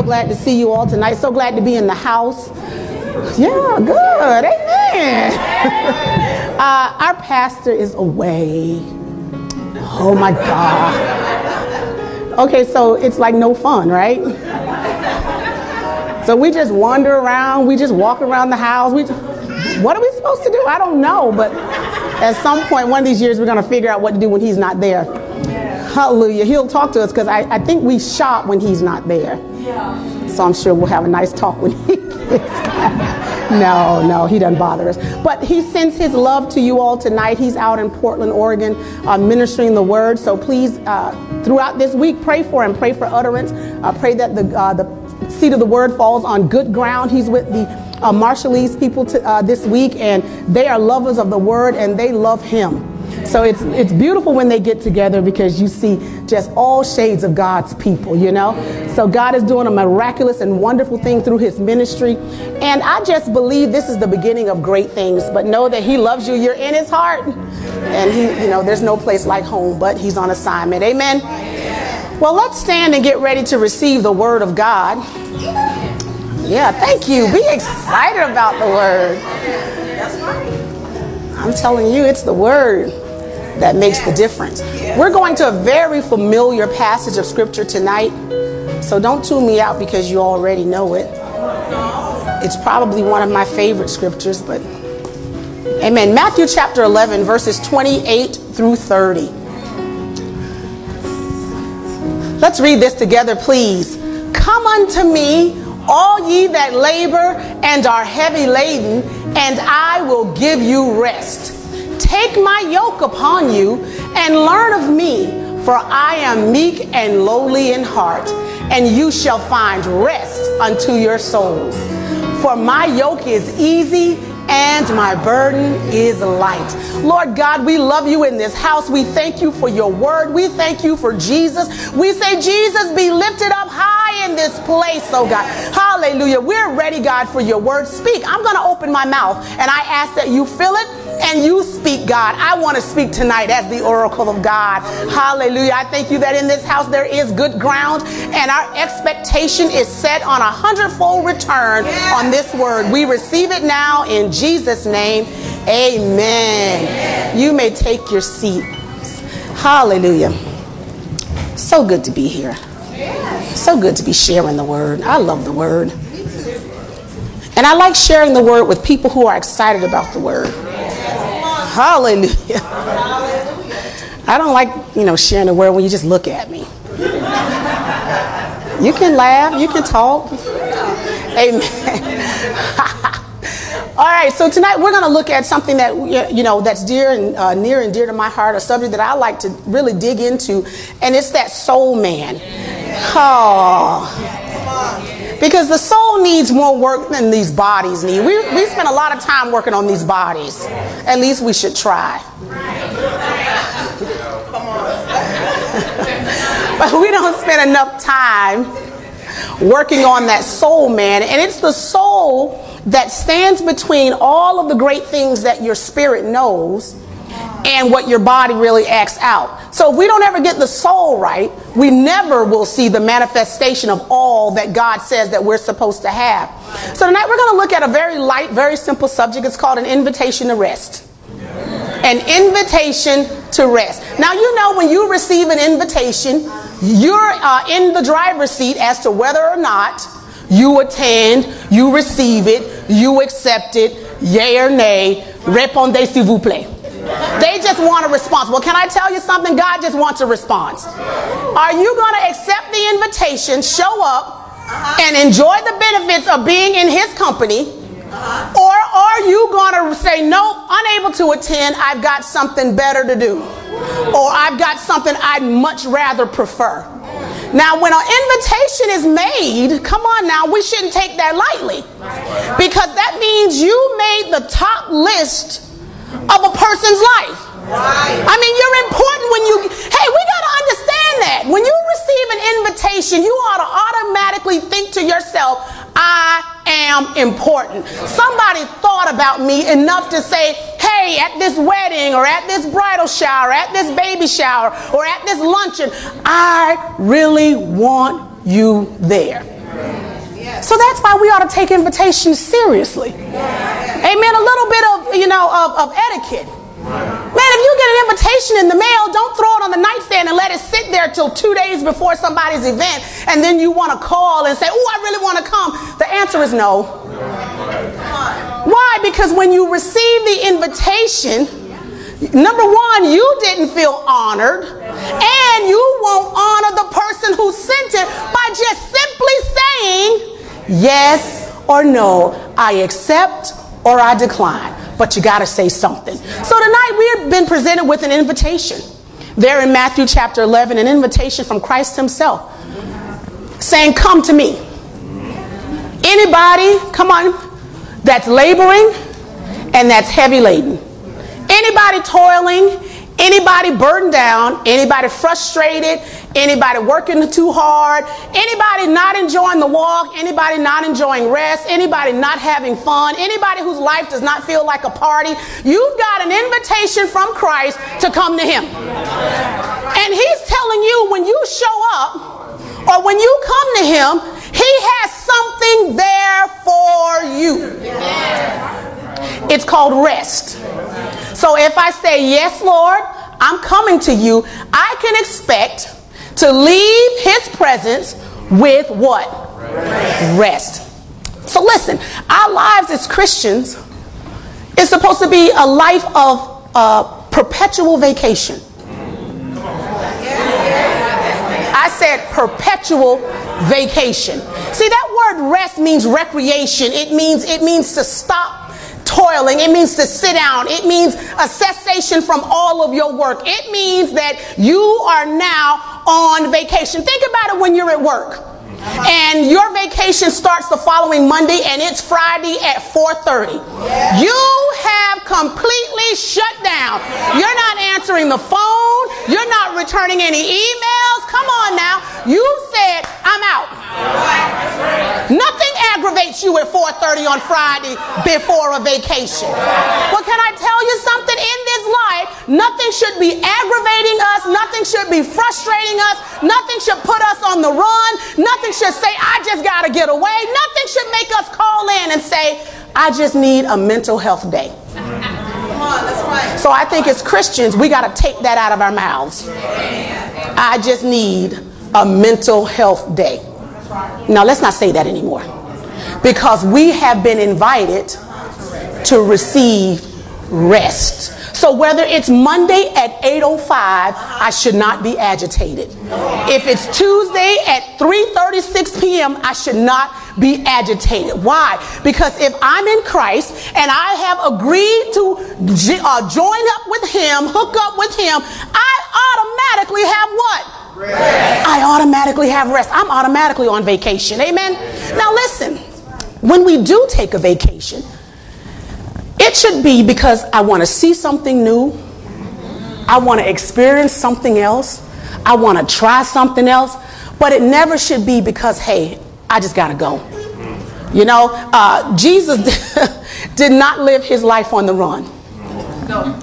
so glad to see you all tonight. So glad to be in the house. Yeah, good. Amen. uh, our pastor is away. Oh my God. Okay, so it's like no fun, right? So we just wander around, we just walk around the house. We just, what are we supposed to do? I don't know, but at some point, one of these years, we're going to figure out what to do when he's not there. Hallelujah. He'll talk to us because I, I think we shop when he's not there. Yeah. So I'm sure we'll have a nice talk when he gets No, no, he doesn't bother us. But he sends his love to you all tonight. He's out in Portland, Oregon, uh, ministering the word. So please, uh, throughout this week, pray for him. Pray for utterance. Uh, pray that the, uh, the seed of the word falls on good ground. He's with the uh, Marshallese people to, uh, this week, and they are lovers of the word and they love him. So it's it's beautiful when they get together because you see just all shades of God's people, you know. So God is doing a miraculous and wonderful thing through His ministry, and I just believe this is the beginning of great things. But know that He loves you. You're in His heart, and He, you know, there's no place like home. But He's on assignment. Amen. Well, let's stand and get ready to receive the Word of God. Yeah, thank you. Be excited about the Word. I'm telling you, it's the Word that makes the difference. We're going to a very familiar passage of scripture tonight. So don't tune me out because you already know it. It's probably one of my favorite scriptures, but Amen. Matthew chapter 11, verses 28 through 30. Let's read this together, please. Come unto me, all ye that labor and are heavy laden, and I will give you rest. Take my yoke upon you and learn of me, for I am meek and lowly in heart, and you shall find rest unto your souls. For my yoke is easy and my burden is light. Lord God, we love you in this house. We thank you for your word. We thank you for Jesus. We say, Jesus, be lifted up high in this place, oh God. Hallelujah. We're ready, God, for your word. Speak. I'm going to open my mouth and I ask that you fill it and you speak, God. I want to speak tonight as the oracle of God. Hallelujah. I thank you that in this house there is good ground and our expectation is set on a hundredfold return on this word. We receive it now in Jesus' name. Amen. You may take your seats. Hallelujah. So good to be here. So good to be sharing the word. I love the word. And I like sharing the word with people who are excited about the word. Hallelujah. I don't like, you know, sharing the word when you just look at me. You can laugh, you can talk. Amen. All right, so tonight we're going to look at something that you know that's dear and uh, near and dear to my heart, a subject that I like to really dig into, and it's that soul man. Oh, because the soul needs more work than these bodies need. We, we spend a lot of time working on these bodies. At least we should try. but we don't spend enough time working on that soul, man. And it's the soul that stands between all of the great things that your spirit knows and what your body really acts out. So if we don't ever get the soul right, we never will see the manifestation of all that God says that we're supposed to have. So tonight we're going to look at a very light, very simple subject. It's called an invitation to rest. An invitation to rest. Now, you know, when you receive an invitation, you're uh, in the driver's seat as to whether or not you attend, you receive it, you accept it, yay or nay. Répondez s'il vous plaît. They just want a response. Well, can I tell you something? God just wants a response. Are you going to accept the invitation, show up, uh-huh. and enjoy the benefits of being in His company? Uh-huh. Or are you going to say, nope, unable to attend, I've got something better to do? Or I've got something I'd much rather prefer? Now, when an invitation is made, come on now, we shouldn't take that lightly. Because that means you made the top list of a person's life. Right. I mean, you're important when you, hey, we got to understand that. When you receive an invitation, you ought to automatically think to yourself, I am important. Somebody thought about me enough to say, hey, at this wedding or at this bridal shower, at this baby shower, or at this luncheon, I really want you there. So that's why we ought to take invitations seriously. Amen. A little bit of, you know, of, of etiquette. Man, if you get an invitation in the mail, don't throw it on the nightstand and let it sit there till two days before somebody's event, and then you want to call and say, Oh, I really want to come. The answer is no. Why? Because when you receive the invitation, number one, you didn't feel honored, and you won't honor the person who sent it by just simply saying yes or no. I accept or I decline but you got to say something. So tonight we've been presented with an invitation. There in Matthew chapter 11, an invitation from Christ Himself saying, Come to me. Anybody, come on, that's laboring and that's heavy laden. Anybody toiling, anybody burdened down, anybody frustrated, Anybody working too hard? Anybody not enjoying the walk? Anybody not enjoying rest? Anybody not having fun? Anybody whose life does not feel like a party? You've got an invitation from Christ to come to Him. And He's telling you when you show up or when you come to Him, He has something there for you. It's called rest. So if I say, Yes, Lord, I'm coming to you, I can expect to leave his presence with what? Rest. So listen, our lives as Christians is supposed to be a life of uh, perpetual vacation. I said perpetual vacation. See that word rest means recreation. It means it means to stop toiling. It means to sit down. It means a cessation from all of your work. It means that you are now on vacation. Think about it when you're at work. And your vacation starts the following Monday and it's Friday at 4:30. You have completely shut down. You're not answering the phone. You're not returning any emails. Come on now. You said, "I'm out." Nothing aggravates you at 4:30 on Friday before a vacation. Well, can I tell you something in this life? Nothing should be aggravating us, nothing should be frustrating us, nothing should put us on the run, nothing should say I just got to get away. Nothing should make us call in and say I just need a mental health day. So I think as Christians, we got to take that out of our mouths. I just need a mental health day. Now, let's not say that anymore because we have been invited to receive rest. So whether it's Monday at 8:05, I should not be agitated. If it's Tuesday at 3:36 p.m., I should not be agitated. Why? Because if I'm in Christ and I have agreed to uh, join up with Him, hook up with Him, I automatically have what? Rest. I automatically have rest. I'm automatically on vacation. Amen. Now listen, when we do take a vacation, it should be because I want to see something new. I want to experience something else. I want to try something else. But it never should be because, hey, I just got to go. You know, uh, Jesus did not live his life on the run. No.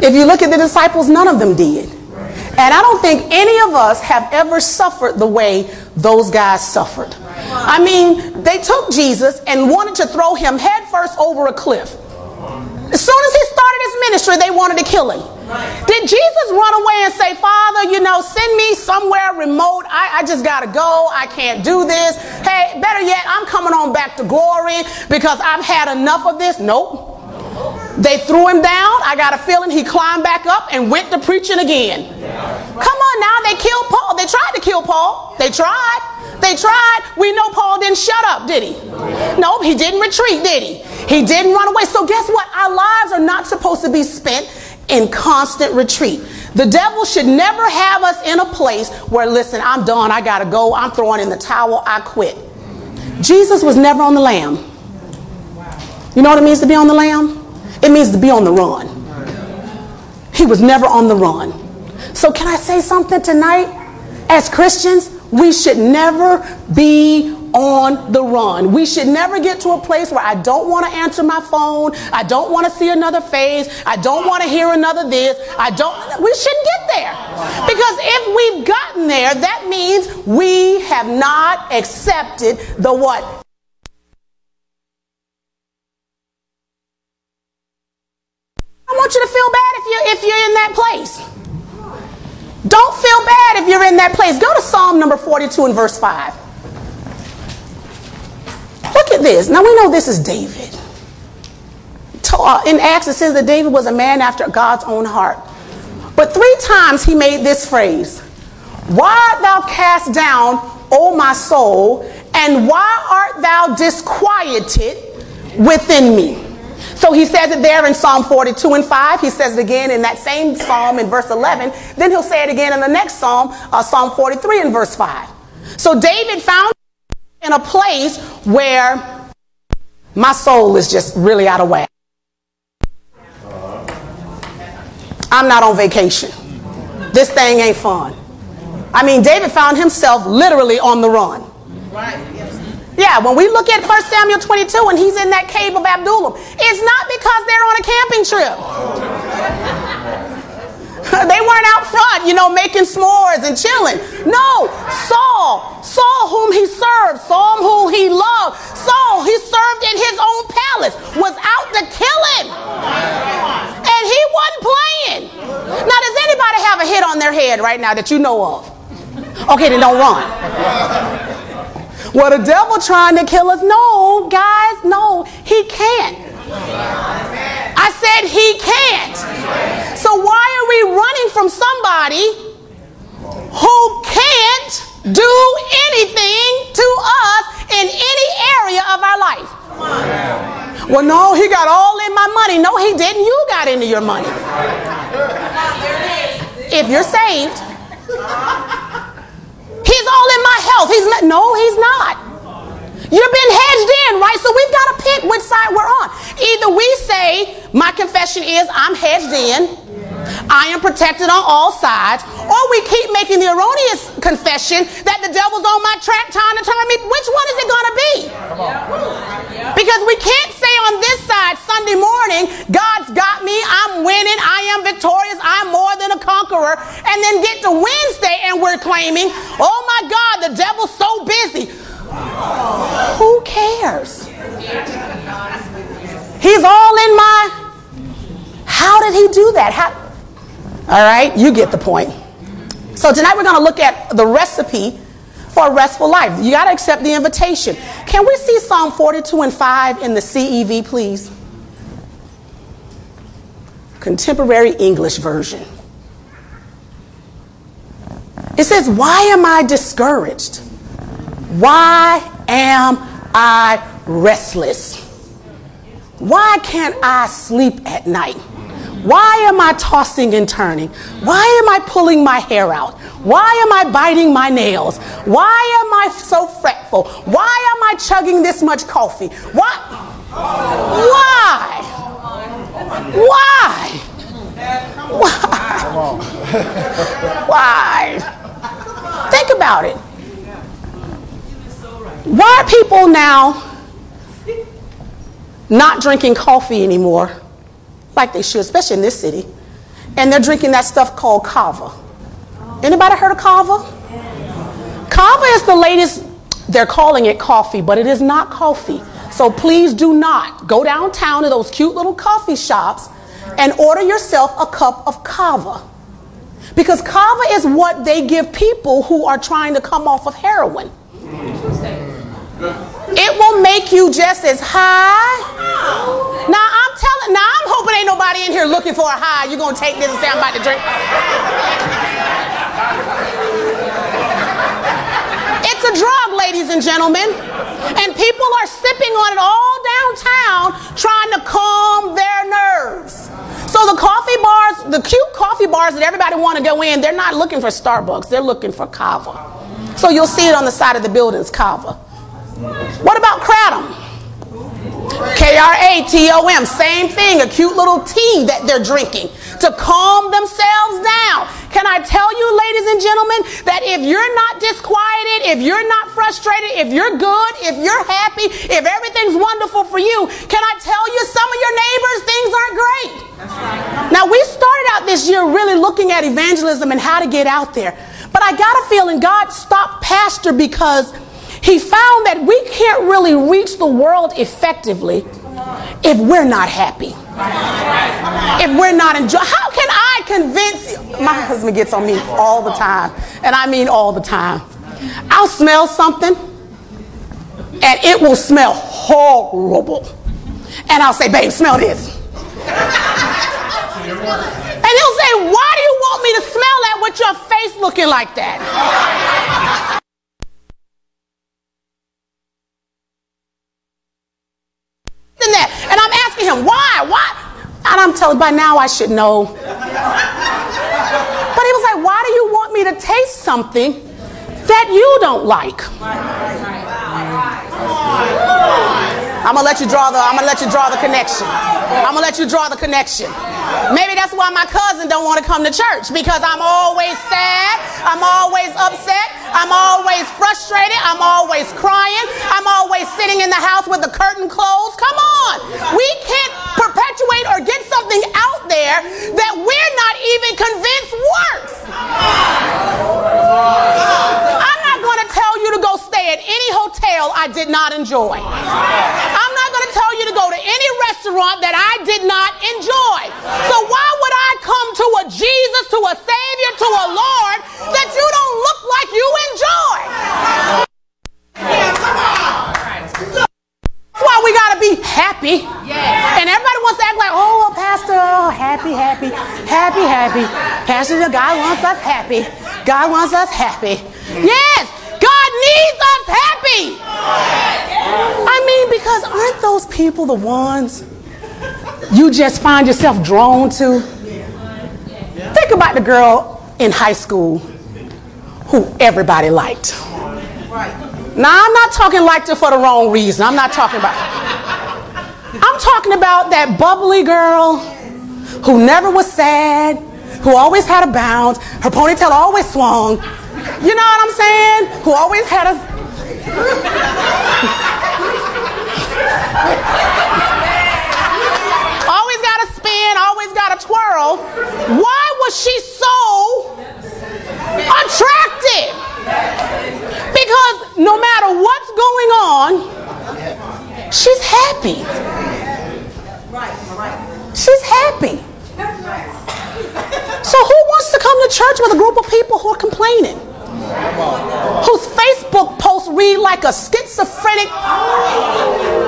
If you look at the disciples, none of them did. And I don't think any of us have ever suffered the way those guys suffered. I mean, they took Jesus and wanted to throw him headfirst over a cliff. As soon as he started his ministry, they wanted to kill him. Did Jesus run away and say, Father, you know, send me somewhere remote? I, I just got to go. I can't do this. Hey, better yet, I'm coming on back to glory because I've had enough of this. Nope. They threw him down. I got a feeling he climbed back up and went to preaching again. Come on now, they killed Paul. They tried to kill Paul. They tried. They tried. We know Paul didn't shut up, did he? No, he didn't retreat, did he? He didn't run away. So, guess what? Our lives are not supposed to be spent in constant retreat. The devil should never have us in a place where, listen, I'm done. I got to go. I'm throwing in the towel. I quit. Jesus was never on the lam. You know what it means to be on the lam? It means to be on the run. He was never on the run. So, can I say something tonight? As Christians, we should never be on the run. We should never get to a place where I don't want to answer my phone. I don't want to see another face. I don't want to hear another this. I don't, we shouldn't get there. Because if we've gotten there, that means we have not accepted the what? I want you to feel bad if you if you're in that place. Don't feel bad if you're in that place. Go to Psalm number 42 and verse 5. Look at this. Now we know this is David. Uh, in Acts, it says that David was a man after God's own heart. But three times he made this phrase Why art thou cast down, O my soul, and why art thou disquieted within me? So he says it there in Psalm 42 and 5. He says it again in that same psalm in verse 11. Then he'll say it again in the next psalm, uh, Psalm 43 and verse 5. So David found in a place where my soul is just really out of whack. I'm not on vacation. This thing ain't fun. I mean, David found himself literally on the run. Right. Yeah, when we look at 1 Samuel 22 and he's in that cave of Adullam, it's not because they're on a camping trip. they weren't out front, you know, making s'mores and chilling. No, Saul, Saul whom he served, Saul whom he loved, Saul he served in his own palace, was out to kill him. And he wasn't playing. Now, does anybody have a hit on their head right now that you know of? Okay, then don't run. Well, the devil trying to kill us. No, guys, no, he can't. I said he can't. So why are we running from somebody who can't do anything to us in any area of our life? Well, no, he got all in my money. No, he didn't. You got into your money. If you're saved, He's all in my health. He's not, no, he's not. You've been hedged in, right? So we've got to pick which side we're on. Either we say, my confession is I'm hedged in, I am protected on all sides, or we keep making the erroneous confession that the devil's on my track trying to turn me. Which one is it going to be? Because we can't say on this side Sunday morning, God's got me, I'm winning, I am victorious, I'm more than a conqueror, and then get to Wednesday and we're claiming, oh my God, the devil's so busy. Who cares? He's all in my. How did he do that? How, all right, you get the point. So tonight we're going to look at the recipe for a restful life. You got to accept the invitation. Can we see Psalm 42 and 5 in the CEV, please? Contemporary English version. It says, Why am I discouraged? Why am I restless? Why can't I sleep at night? Why am I tossing and turning? Why am I pulling my hair out? Why am I biting my nails? Why am I so fretful? Why am I chugging this much coffee? Why? Why? Why? Why? Why? Think about it. Why are people now not drinking coffee anymore? Like they should, especially in this city. And they're drinking that stuff called kava. Anybody heard of kava? Kava is the latest, they're calling it coffee, but it is not coffee. So please do not go downtown to those cute little coffee shops and order yourself a cup of kava. Because kava is what they give people who are trying to come off of heroin. It will make you just as high. Now I'm telling now I'm hoping ain't nobody in here looking for a high. You're gonna take this and say I'm about to drink. It's a drug, ladies and gentlemen. And people are sipping on it all downtown trying to calm their nerves. So the coffee bars, the cute coffee bars that everybody want to go in, they're not looking for Starbucks. They're looking for kava. So you'll see it on the side of the buildings, kava. What about kratom? K R A T O M, same thing, a cute little tea that they're drinking to calm themselves down. Can I tell you, ladies and gentlemen, that if you're not disquieted, if you're not frustrated, if you're good, if you're happy, if everything's wonderful for you, can I tell you some of your neighbors, things aren't great? Now, we started out this year really looking at evangelism and how to get out there. But I got a feeling God stopped Pastor because he found that we can't really reach the world effectively if we're not happy. If we're not enjoying, how can I convince you? My husband gets on me all the time, and I mean all the time. I'll smell something, and it will smell horrible. And I'll say, babe, smell this. And he'll say, Why do you want me to smell that with your face looking like that? And I'm asking him, Why? Why? And I'm telling by now I should know. But he was like, Why do you want me to taste something that you don't like? I'm gonna let you draw the I'm gonna let you draw the connection. I'm gonna let you draw the connection. Maybe that's why my cousin don't want to come to church because I'm always sad, I'm always upset, I'm always frustrated, I'm always crying, I'm always sitting in the house with the curtain closed. Come on. We can't perpetuate or get something out there that we're not even convinced works. I'm to tell you to go stay at any hotel I did not enjoy. I'm not going to tell you to go to any restaurant that I did not enjoy. So why would I come to a Jesus, to a Savior, to a Lord that you don't look like you enjoy? Yeah, come on. That's why we got to be happy. And everybody wants to act like, oh, Pastor, oh, happy, happy, happy, happy. Pastor, God wants us happy. God wants us happy. Yes, God needs us happy. I mean, because aren't those people the ones you just find yourself drawn to? Think about the girl in high school who everybody liked. Now, I'm not talking liked her for the wrong reason. I'm not talking about. I'm talking about that bubbly girl who never was sad, who always had a bounce, her ponytail always swung. You know what I'm saying? Who always had a. always got a spin, always got a twirl. Why was she so attractive? Because no matter what's going on, she's happy. She's happy. So, who wants to come to church with a group of people who are complaining? Whose Facebook posts read like a schizophrenic.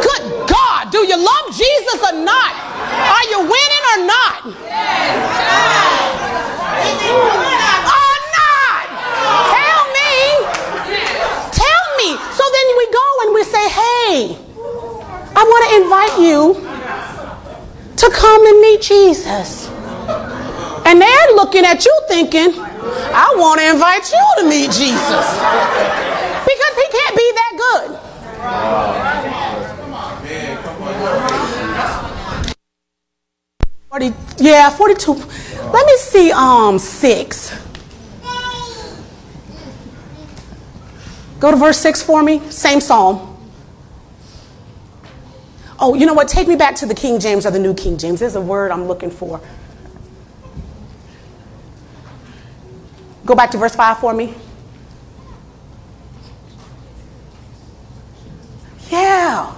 Good God, do you love Jesus or not? Are you winning or not? Or not? Tell me. Tell me. So then we go and we say, hey, I want to invite you to come and meet Jesus. And they're looking at you thinking, I want to invite you to meet Jesus. Because he can't be that good. 40, yeah, 42. Let me see um 6. Go to verse 6 for me. Same psalm. Oh, you know what? Take me back to the King James or the New King James. There's a word I'm looking for. Go back to verse 5 for me. Yeah.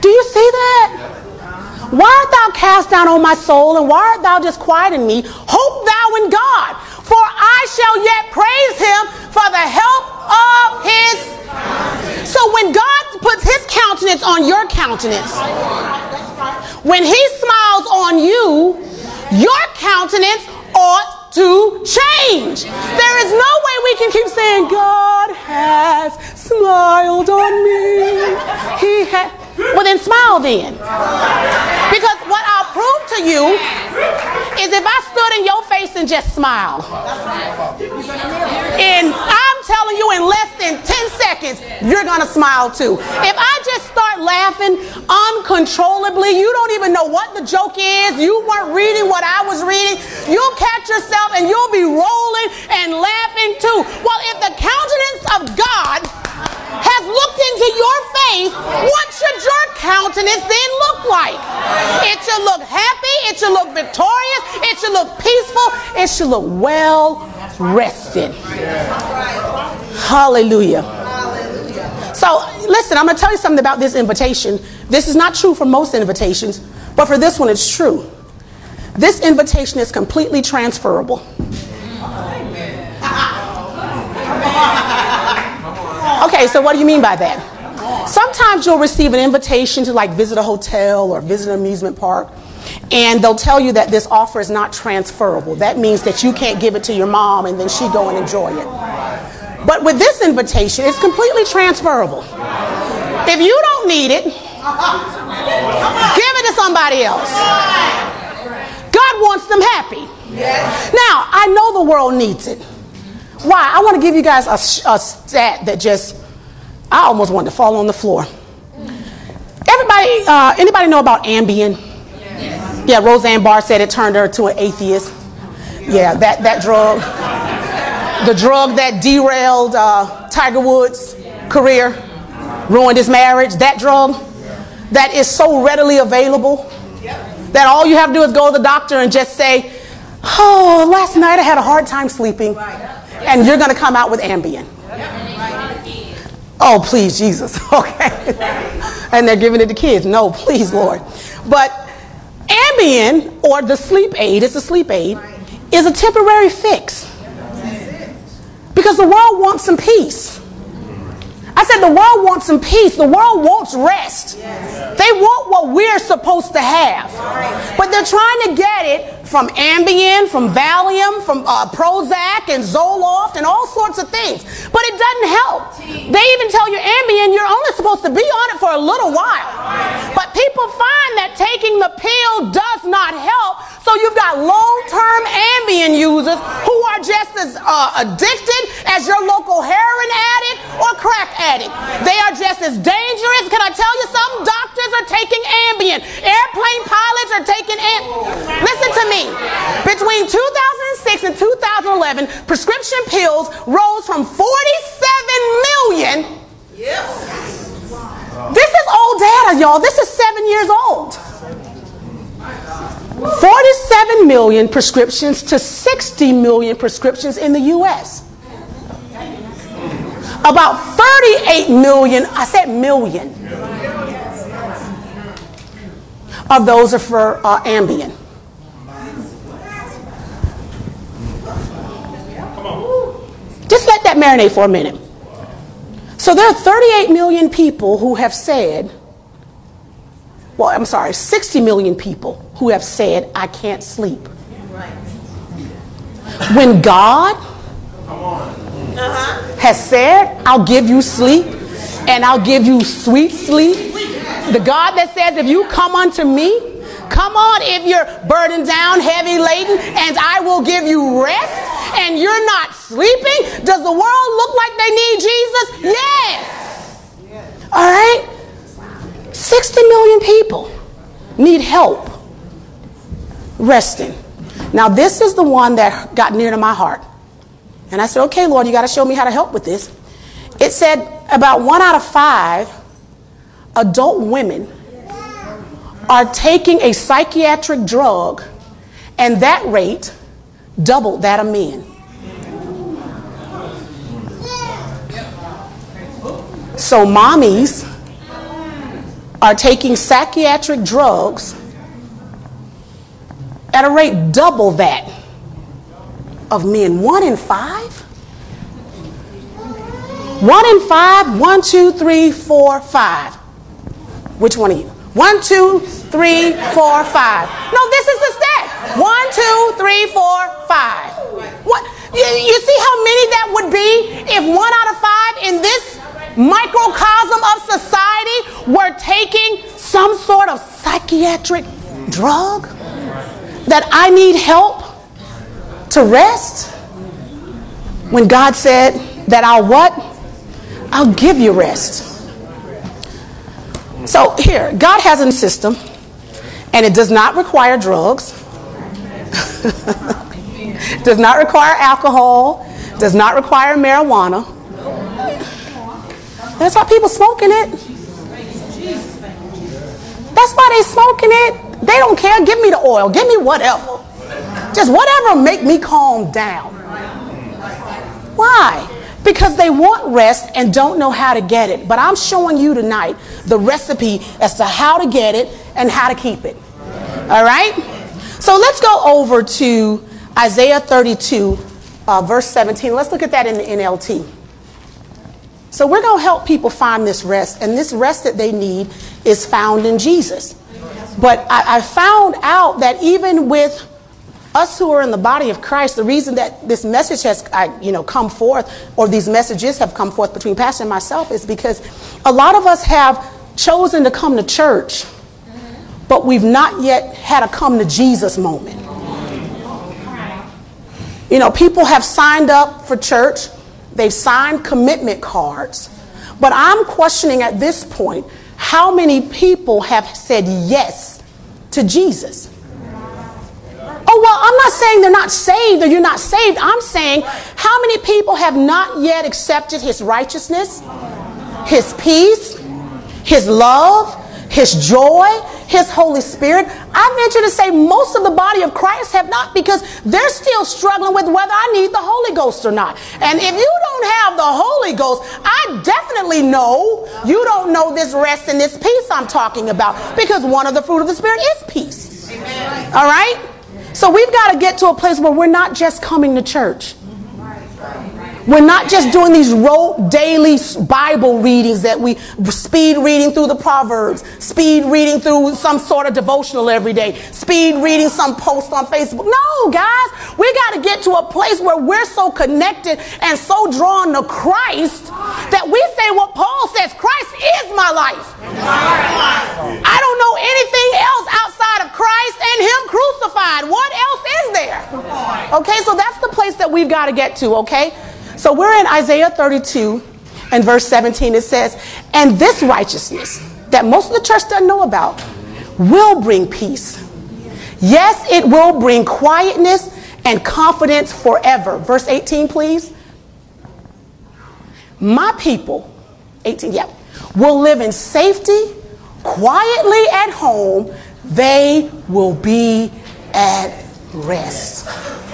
Do you see that? Why art thou cast down, on my soul, and why art thou disquieted me? Hope thou in God, for I shall yet praise him for the help of his. So when God puts his countenance on your countenance, when he smiles on you, your countenance ought to change. There is no way we can keep saying, God has smiled on me. He has. Well, then smile then. Because what I'll prove to you is if I stood in your face and just smiled, and I'm telling you in less than 10 seconds, seconds, you're going to smile too. If I just start laughing uncontrollably, you don't even know what the joke is, you weren't reading what I was reading, you'll catch yourself and you'll be rolling and laughing too. Well, if the countenance of God has looked into your face, what should your countenance then look like? It should look happy, it should look victorious, it should look peaceful, it should look well rested. Hallelujah. So, listen, I'm going to tell you something about this invitation. This is not true for most invitations, but for this one, it's true. This invitation is completely transferable. Okay, so what do you mean by that? Sometimes you'll receive an invitation to like visit a hotel or visit an amusement park, and they'll tell you that this offer is not transferable. That means that you can't give it to your mom and then she go and enjoy it. But with this invitation, it's completely transferable. If you don't need it, give it to somebody else. God wants them happy. Now, I know the world needs it. Why? I want to give you guys a, a stat that just, I almost wanted to fall on the floor. Everybody, uh, anybody know about Ambien? Yeah, Roseanne Barr said it turned her to an atheist. Yeah, that, that drug. The drug that derailed uh, Tiger Woods' career, ruined his marriage. That drug that is so readily available that all you have to do is go to the doctor and just say, Oh, last night I had a hard time sleeping and you're going to come out with Ambien. Oh, please, Jesus. Okay. and they're giving it to kids. No, please, Lord. But Ambien, or the sleep aid, it's a sleep aid, is a temporary fix. Because the world wants some peace. I said the world wants some peace. The world wants rest. They want what we're supposed to have. But they're trying to get it from Ambien, from Valium, from uh, Prozac and Zoloft and all sorts of things. But it doesn't help. They even tell you Ambien, you're only supposed to be on it for a little while. But people find that taking the pill does not help. So you've got long-term Ambien users who are just as uh, addicted as your local heroin addict or crack addict. They are just as dangerous. Can I tell you something? Doctors are taking Ambien. Airplane pilots are taking Ambien. Listen to me. Between 2006 and 2011, prescription pills rose from 47 million. This is old data, y'all. This is seven years old. 47 million prescriptions to 60 million prescriptions in the US. About 38 million, I said million, of those are for uh, Ambien. Just let that marinate for a minute. So there are 38 million people who have said, well, I'm sorry, 60 million people who have said, I can't sleep. When God Uh-huh. has said, I'll give you sleep and I'll give you sweet sleep, the God that says, if you come unto me, Come on, if you're burdened down, heavy laden, and I will give you rest, and you're not sleeping. Does the world look like they need Jesus? Yes. All right? 60 million people need help resting. Now, this is the one that got near to my heart. And I said, okay, Lord, you got to show me how to help with this. It said about one out of five adult women are taking a psychiatric drug, and that rate doubled that of men. So, mommies are taking psychiatric drugs at a rate double that of men. One in five? One in five, one, two, three, four, five. Which one of you? One, two, three, four, five. No, this is the stat. One, two, three, four, five. What? You, you see how many that would be if one out of five in this microcosm of society were taking some sort of psychiatric drug that I need help to rest? When God said that I'll what? I'll give you rest. So here, God has a system, and it does not require drugs, does not require alcohol, does not require marijuana. That's why people smoking it. That's why they smoking it. They don't care. Give me the oil. Give me whatever. Just whatever make me calm down. Why? Because they want rest and don't know how to get it. But I'm showing you tonight the recipe as to how to get it and how to keep it. All right? So let's go over to Isaiah 32, uh, verse 17. Let's look at that in the NLT. So we're going to help people find this rest, and this rest that they need is found in Jesus. But I, I found out that even with us who are in the body of Christ, the reason that this message has, you know, come forth, or these messages have come forth between Pastor and myself, is because a lot of us have chosen to come to church, but we've not yet had a come to Jesus moment. You know, people have signed up for church, they've signed commitment cards, but I'm questioning at this point how many people have said yes to Jesus. Oh, well, I'm not saying they're not saved or you're not saved. I'm saying how many people have not yet accepted his righteousness, his peace, his love, his joy, his Holy Spirit. I venture to say most of the body of Christ have not because they're still struggling with whether I need the Holy Ghost or not. And if you don't have the Holy Ghost, I definitely know you don't know this rest and this peace I'm talking about because one of the fruit of the Spirit is peace. All right? So we've got to get to a place where we're not just coming to church. We're not just doing these rote daily Bible readings that we speed reading through the Proverbs, speed reading through some sort of devotional every day, speed reading some post on Facebook. No, guys, we got to get to a place where we're so connected and so drawn to Christ that we say what Paul says Christ is my life. I don't know anything else outside of Christ and Him crucified. What else is there? Okay, so that's the place that we've got to get to, okay? So we're in Isaiah 32 and verse 17. It says, And this righteousness that most of the church doesn't know about will bring peace. Yes, it will bring quietness and confidence forever. Verse 18, please. My people, 18, yeah, will live in safety, quietly at home. They will be at rest.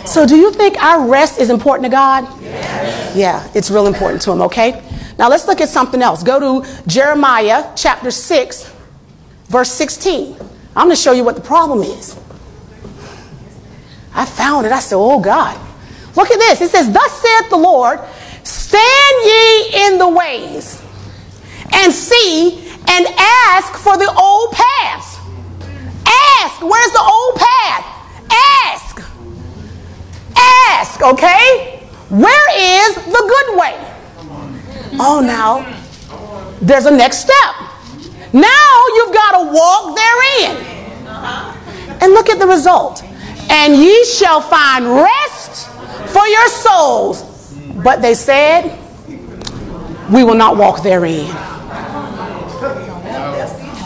So, do you think our rest is important to God? Yes. Yeah, it's real important to Him, okay? Now, let's look at something else. Go to Jeremiah chapter 6, verse 16. I'm going to show you what the problem is. I found it. I said, Oh, God. Look at this. It says, Thus saith the Lord, stand ye in the ways and see and ask for the old paths. Ask, where's the old path? Ask. Ask, okay? Where is the good way? Oh, now there's a next step. Now you've got to walk therein. And look at the result. And ye shall find rest for your souls. But they said, We will not walk therein.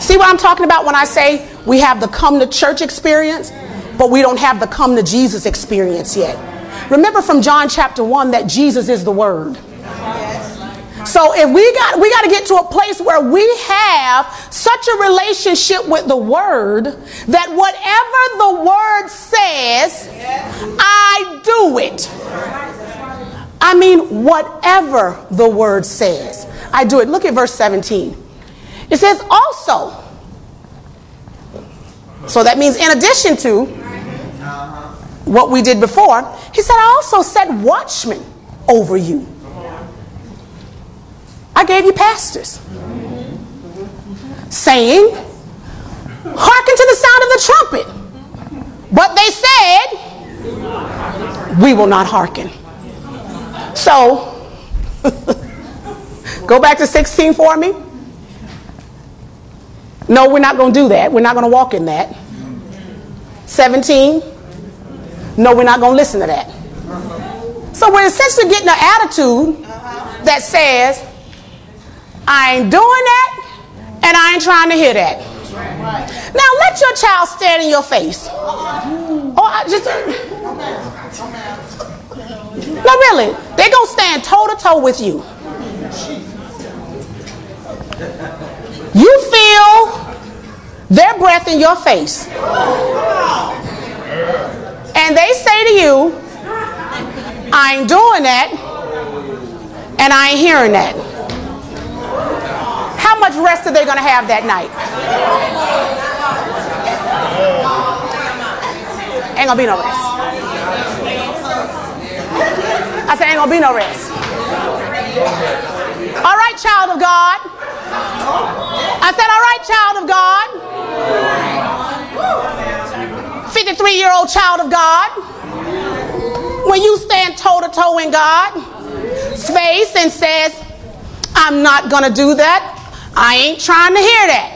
See what I'm talking about when I say we have the come to church experience? but we don't have the come to Jesus experience yet. Remember from John chapter 1 that Jesus is the Word. So if we got we got to get to a place where we have such a relationship with the word that whatever the word says, I do it. I mean whatever the word says. I do it. Look at verse 17. It says also. So that means in addition to what we did before, he said, I also set watchmen over you. I gave you pastors. Saying, hearken to the sound of the trumpet. But they said, we will not hearken. So, go back to 16 for me. No, we're not going to do that. We're not going to walk in that. 17. No, we're not going to listen to that. So we're essentially getting an attitude that says, I ain't doing that, and I ain't trying to hear that. Now let your child stand in your face. Oh, I just. No, really. They're going to stand toe to toe with you. You feel their breath in your face. And they say to you, I ain't doing that, and I ain't hearing that. How much rest are they going to have that night? Ain't going to be no rest. I said, ain't going to be no rest. All right, child of God. I said, all right, child of God. 53 year old child of God. When you stand toe to toe in God's face and says, I'm not going to do that. I ain't trying to hear that.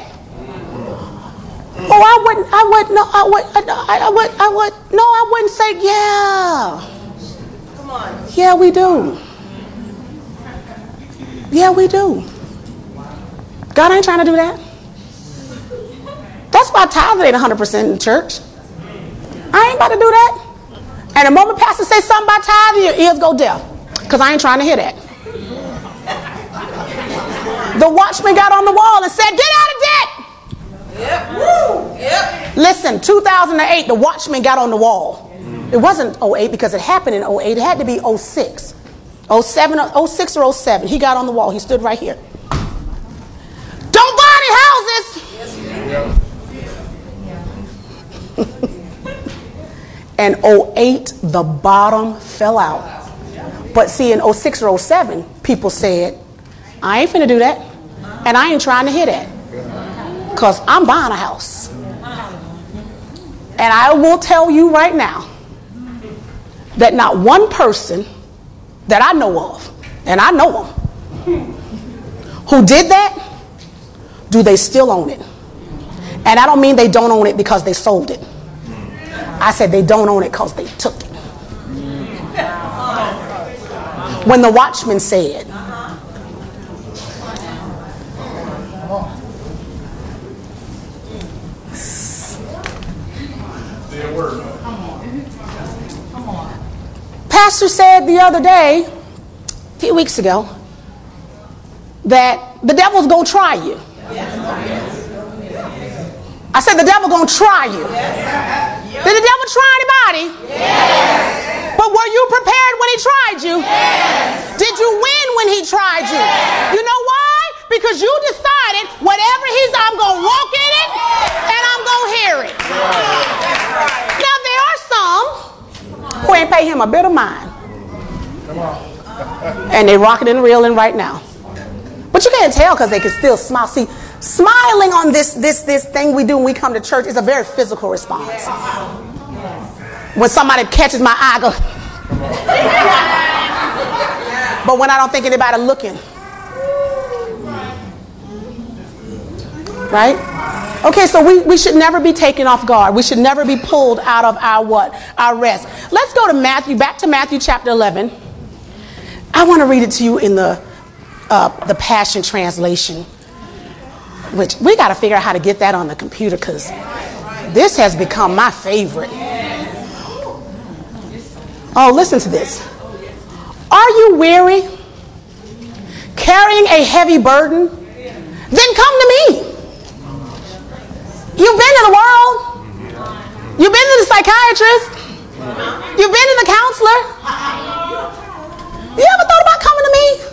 Oh, I wouldn't, I wouldn't, no, I would, I, I would, I would, no, I wouldn't say, yeah. Come on. Yeah, we do. Yeah, we do. God ain't trying to do that. That's why tithing ain't 100% in church. I ain't about to do that. And the moment pastor says something about tithing, your ears go deaf. Because I ain't trying to hear that. The watchman got on the wall and said, Get out of debt. Yep. Yep. Listen, 2008, the watchman got on the wall. It wasn't 08 because it happened in 08. It had to be 06. 07, 06 or 07. He got on the wall. He stood right here. Don't buy any houses. and 08, the bottom fell out. But see, in 06 or 07, people said, I ain't finna do that. And I ain't trying to hit that. Because I'm buying a house. And I will tell you right now that not one person that I know of, and I know them, who did that, do they still own it? And I don't mean they don't own it because they sold it. I said they don't own it because they took it. When the watchman said, Pastor said the other day, a few weeks ago, that the devil's gonna try you. I said the devil gonna try you. Did the devil try anybody? Yes. But were you prepared when he tried you? Yes. Did you win when he tried you? Yes. You know why? Because you decided whatever he's, I'm gonna walk in it and I'm gonna hear it. Right. Now there are some who ain't pay him a bit of mind. and they rocking and reeling right now. But you can't tell because they can still smile. See, smiling on this this this thing we do when we come to church is a very physical response. When somebody catches my eye, I go. but when I don't think anybody looking, right? Okay, so we, we should never be taken off guard. We should never be pulled out of our what? Our rest. Let's go to Matthew, back to Matthew chapter 11. I want to read it to you in the uh, the Passion Translation, which we got to figure out how to get that on the computer because this has become my favorite. Oh, listen to this. Are you weary? Carrying a heavy burden? Then come to me. You've been in the world. You've been to the psychiatrist. You've been to the counselor. You ever thought about coming to me?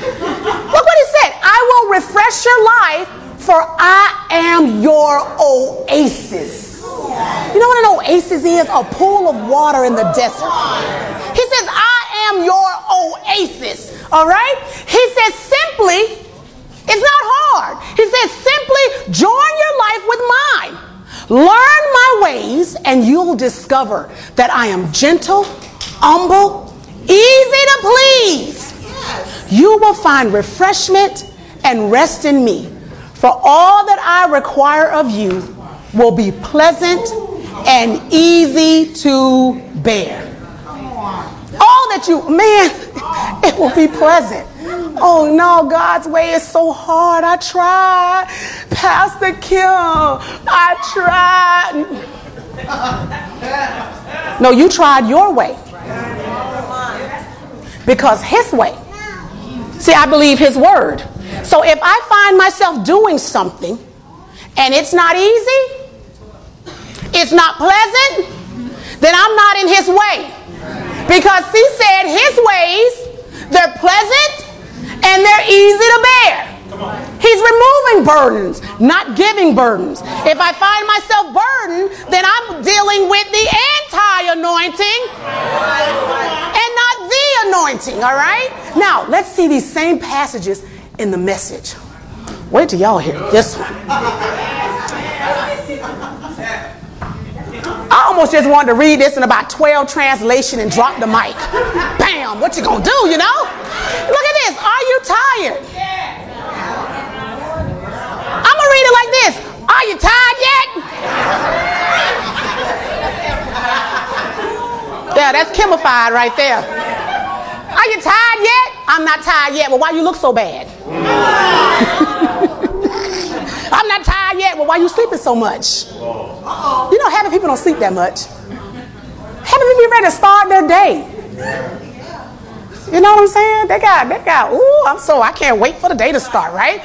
Look what he said. I will refresh your life, for I am your oasis. You know what an oasis is? A pool of water in the desert. He says, I am your oasis. All right? He says, simply, it's not hard. He says, simply join your life with mine. Learn my ways, and you'll discover that I am gentle, humble, easy to please you will find refreshment and rest in me. For all that I require of you will be pleasant and easy to bear. All that you, man, it will be pleasant. Oh no, God's way is so hard. I tried. Pastor Kim, I tried. No, you tried your way. Because his way. See, I believe his word. So if I find myself doing something and it's not easy, it's not pleasant, then I'm not in his way. Because he said his ways, they're pleasant and they're easy to bear. He's removing burdens, not giving burdens. If I find myself burdened, then I'm dealing with the anti anointing and not anointing, all right? Now, let's see these same passages in the message. Wait till y'all hear this one. I almost just wanted to read this in about 12 translation and drop the mic. Bam, what you gonna do, you know? Look at this. Are you tired? I'm gonna read it like this. Are you tired yet? Yeah, that's Kimified right there. Are you tired yet? I'm not tired yet. Well, why you look so bad? I'm not tired yet. Well, why you sleeping so much? You know, having people don't sleep that much. Having people be ready to start their day. You know what I'm saying? They got, they got, ooh, I'm so, I can't wait for the day to start, right?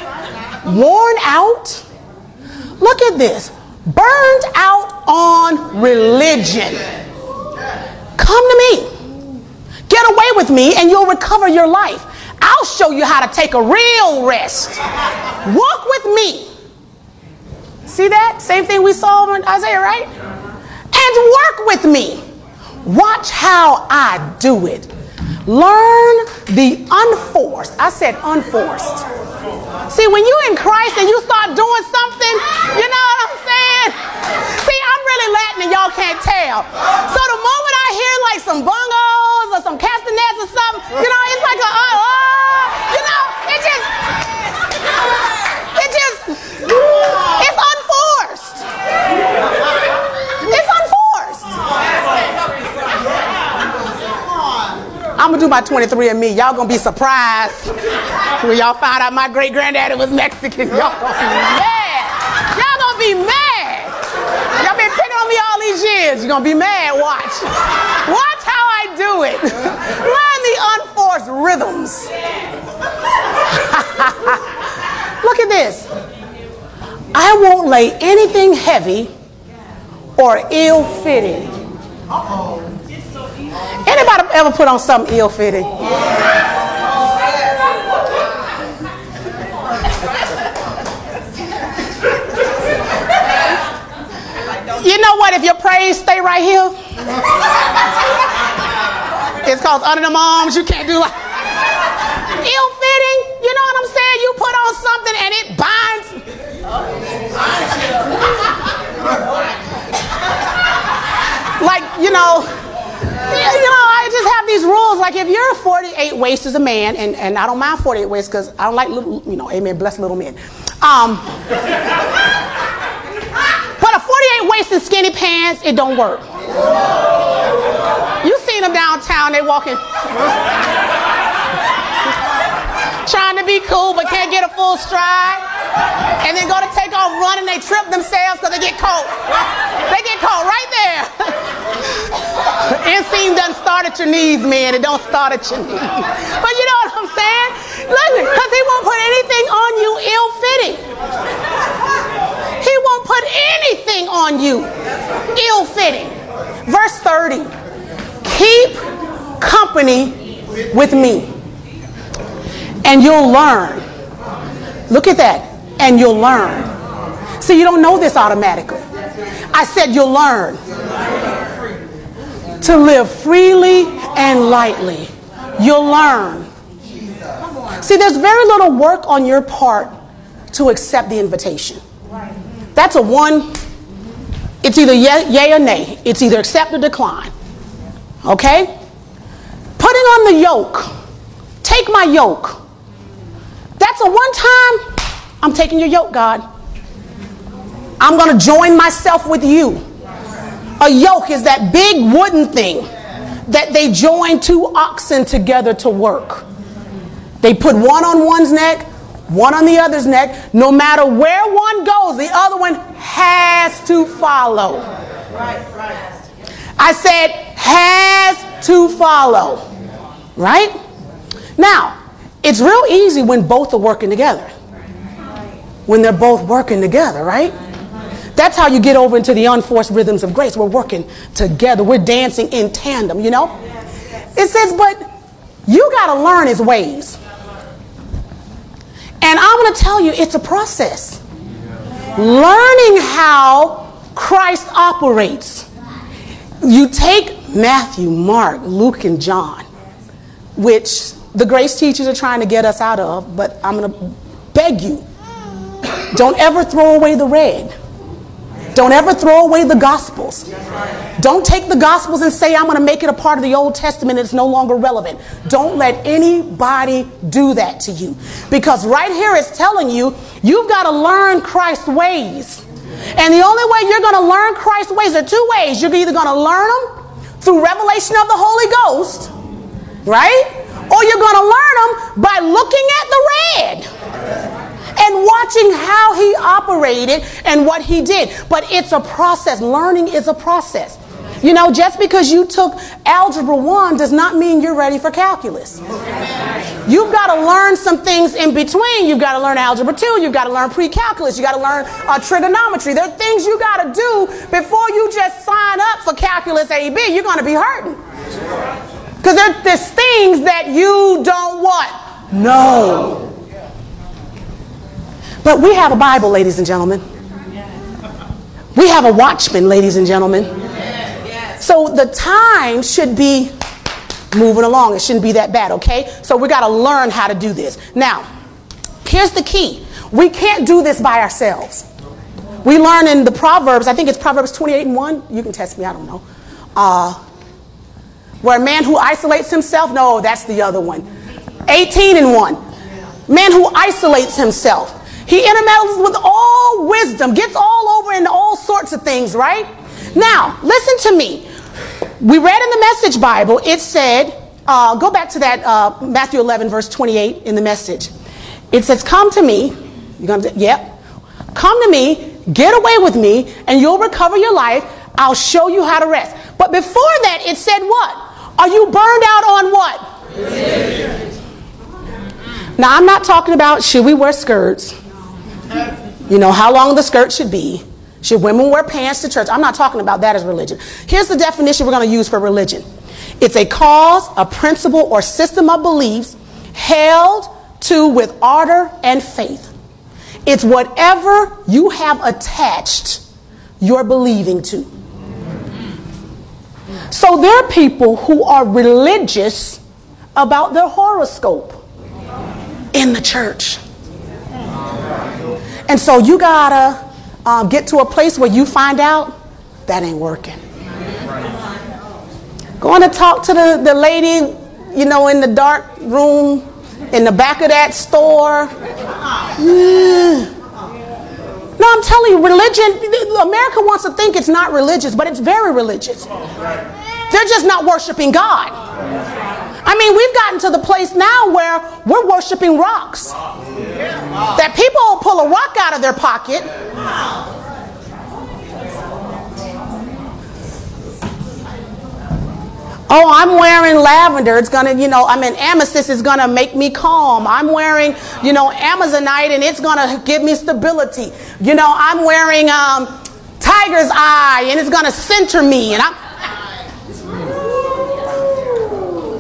Worn out. Look at this. Burned out on religion. Come to me. Get away with me and you'll recover your life. I'll show you how to take a real rest. Walk with me. See that? Same thing we saw in Isaiah, right? And work with me. Watch how I do it. Learn the unforced. I said unforced. See, when you're in Christ and you start doing something, you know what I'm saying? See, I'm really Latin and y'all can't tell. So the moment I hear like some bongos or some castanets or something, you know, it's like a, uh, uh, you know, it just, it just, it's unforced. It's unforced. I'm gonna do my 23 and me. Y'all gonna be surprised when y'all find out my great granddaddy was Mexican. Y'all gonna be mad. Y'all gonna be mad. Y'all been picking on me all these years. You're gonna be mad. Watch. Watch how do it. Learn the unforced rhythms. Look at this. I won't lay anything heavy or ill fitting. Anybody ever put on something ill fitting? You know what? If your praise stay right here, it's called under the arms. You can't do like ill fitting. You know what I'm saying? You put on something and it binds. like you know, you know, I just have these rules. Like if you're a 48 waist as a man, and, and I don't mind 48 waist because I don't like little, you know, amen, bless little men. Um, but a 48 waist and skinny pants, it don't work. You seen them downtown, they walking. trying to be cool but can't get a full stride. And then go to take off running, they trip themselves because they get caught. They get caught right there. Inseam doesn't start at your knees, man. It don't start at your knees. But you know what I'm saying? Listen, because he won't put anything on you ill-fitting. He won't put anything on you ill-fitting. Verse 30. Keep company with me and you'll learn. Look at that. And you'll learn. See, you don't know this automatically. I said you'll learn to live freely and lightly. You'll learn. See, there's very little work on your part to accept the invitation. That's a one, it's either yay, or nay. It's either accept or decline. Okay? Putting on the yoke. Take my yoke. That's a one time, I'm taking your yoke, God. I'm going to join myself with you. A yoke is that big wooden thing that they join two oxen together to work. They put one on one's neck, one on the other's neck. No matter where one goes, the other one has to follow. Right, right. I said has to follow. Right? Now, it's real easy when both are working together. When they're both working together, right? That's how you get over into the unforced rhythms of grace. We're working together. We're dancing in tandem, you know? It says, but you got to learn his ways. And I'm going to tell you, it's a process. Learning how Christ operates. You take Matthew, Mark, Luke, and John, which the grace teachers are trying to get us out of, but I'm going to beg you don't ever throw away the red. Don't ever throw away the Gospels. Don't take the Gospels and say, I'm going to make it a part of the Old Testament it's no longer relevant. Don't let anybody do that to you. Because right here it's telling you, you've got to learn Christ's ways. And the only way you're going to learn Christ's ways are two ways. You're either going to learn them through revelation of the Holy Ghost, right? Or you're going to learn them by looking at the red and watching how he operated and what he did. But it's a process. Learning is a process. You know, just because you took Algebra 1 does not mean you're ready for calculus. You've got to learn some things in between. You've got to learn Algebra 2. You've got to learn pre-calculus. You've got to learn uh, trigonometry. There are things you got to do before you just sign up for calculus AB. You're going to be hurting. Because there, there's things that you don't want. No. But we have a Bible, ladies and gentlemen. We have a watchman, ladies and gentlemen. So the time should be moving along. It shouldn't be that bad, okay? So we got to learn how to do this. Now, here's the key we can't do this by ourselves. We learn in the Proverbs, I think it's Proverbs 28 and 1. You can test me, I don't know. Uh, where a man who isolates himself, no, that's the other one. 18 and 1. Man who isolates himself. He intermeddles with all wisdom, gets all over into all sorts of things, right? Now, listen to me. We read in the Message Bible, it said, uh, go back to that uh, Matthew 11, verse 28 in the message. It says, Come to me. You're going to, yep. Come to me, get away with me, and you'll recover your life. I'll show you how to rest. But before that, it said what? Are you burned out on what? Now, I'm not talking about should we wear skirts? You know, how long the skirt should be. Should women wear pants to church? I'm not talking about that as religion. Here's the definition we're going to use for religion it's a cause, a principle, or system of beliefs held to with ardor and faith. It's whatever you have attached your believing to. So there are people who are religious about their horoscope in the church. And so you gotta um, get to a place where you find out that ain't working. Going to talk to the, the lady, you know, in the dark room in the back of that store. No, I'm telling you, religion, America wants to think it's not religious, but it's very religious. They're just not worshiping God. I mean, we've gotten to the place now where we're worshiping rocks. That people pull a rock out of their pocket. Oh, I'm wearing lavender. It's gonna, you know, I mean, amethyst is gonna make me calm. I'm wearing, you know, amazonite and it's gonna give me stability. You know, I'm wearing um, tiger's eye and it's gonna center me. And I'm,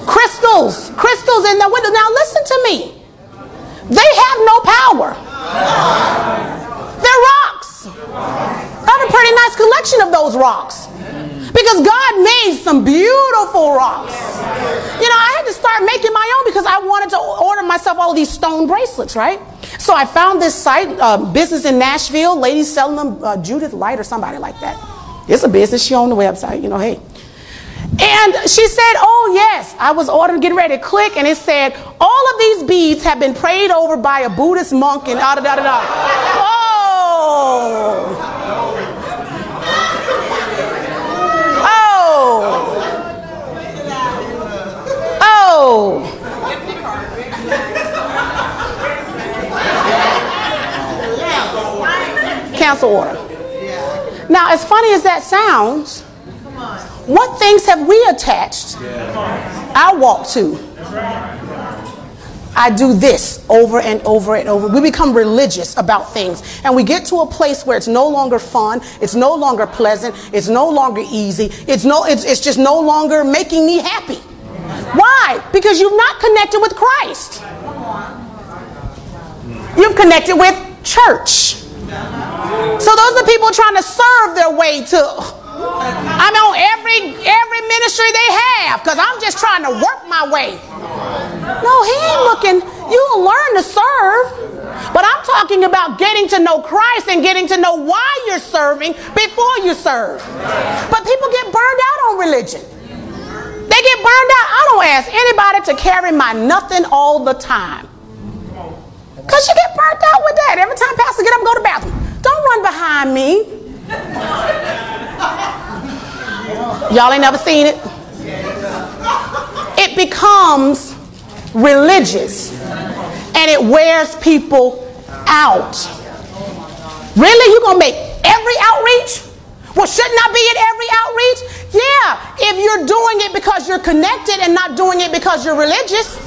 crystals, crystals in the window. Now listen to me. They have no power. They're rocks. I have a pretty nice collection of those rocks. Because God made some beautiful rocks. You know, I had to start making my own because I wanted to order myself all these stone bracelets, right? So I found this site, uh, business in Nashville, ladies selling them, uh, Judith Light or somebody like that. It's a business. She owned the website, you know, hey. And she said, Oh, yes, I was ordering, getting ready to click, and it said, all of these beads have been prayed over by a Buddhist monk and da da da da. Oh! Oh! Oh! Cancel order. Now, as funny as that sounds, what things have we attached? Yeah our walk to? I do this over and over and over. We become religious about things. And we get to a place where it's no longer fun, it's no longer pleasant, it's no longer easy, it's, no, it's, it's just no longer making me happy. Why? Because you've not connected with Christ. You've connected with church. So those are people trying to serve their way to I'm on every every ministry they have because I'm just trying to work my way. No, he ain't looking. You'll learn to serve. But I'm talking about getting to know Christ and getting to know why you're serving before you serve. But people get burned out on religion. They get burned out. I don't ask anybody to carry my nothing all the time. Because you get burnt out with that. Every time Pastor get up and go to the bathroom. Don't run behind me. Y'all ain't never seen it? It becomes religious and it wears people out. Really? You're gonna make every outreach? Well, shouldn't I be at every outreach? Yeah, if you're doing it because you're connected and not doing it because you're religious.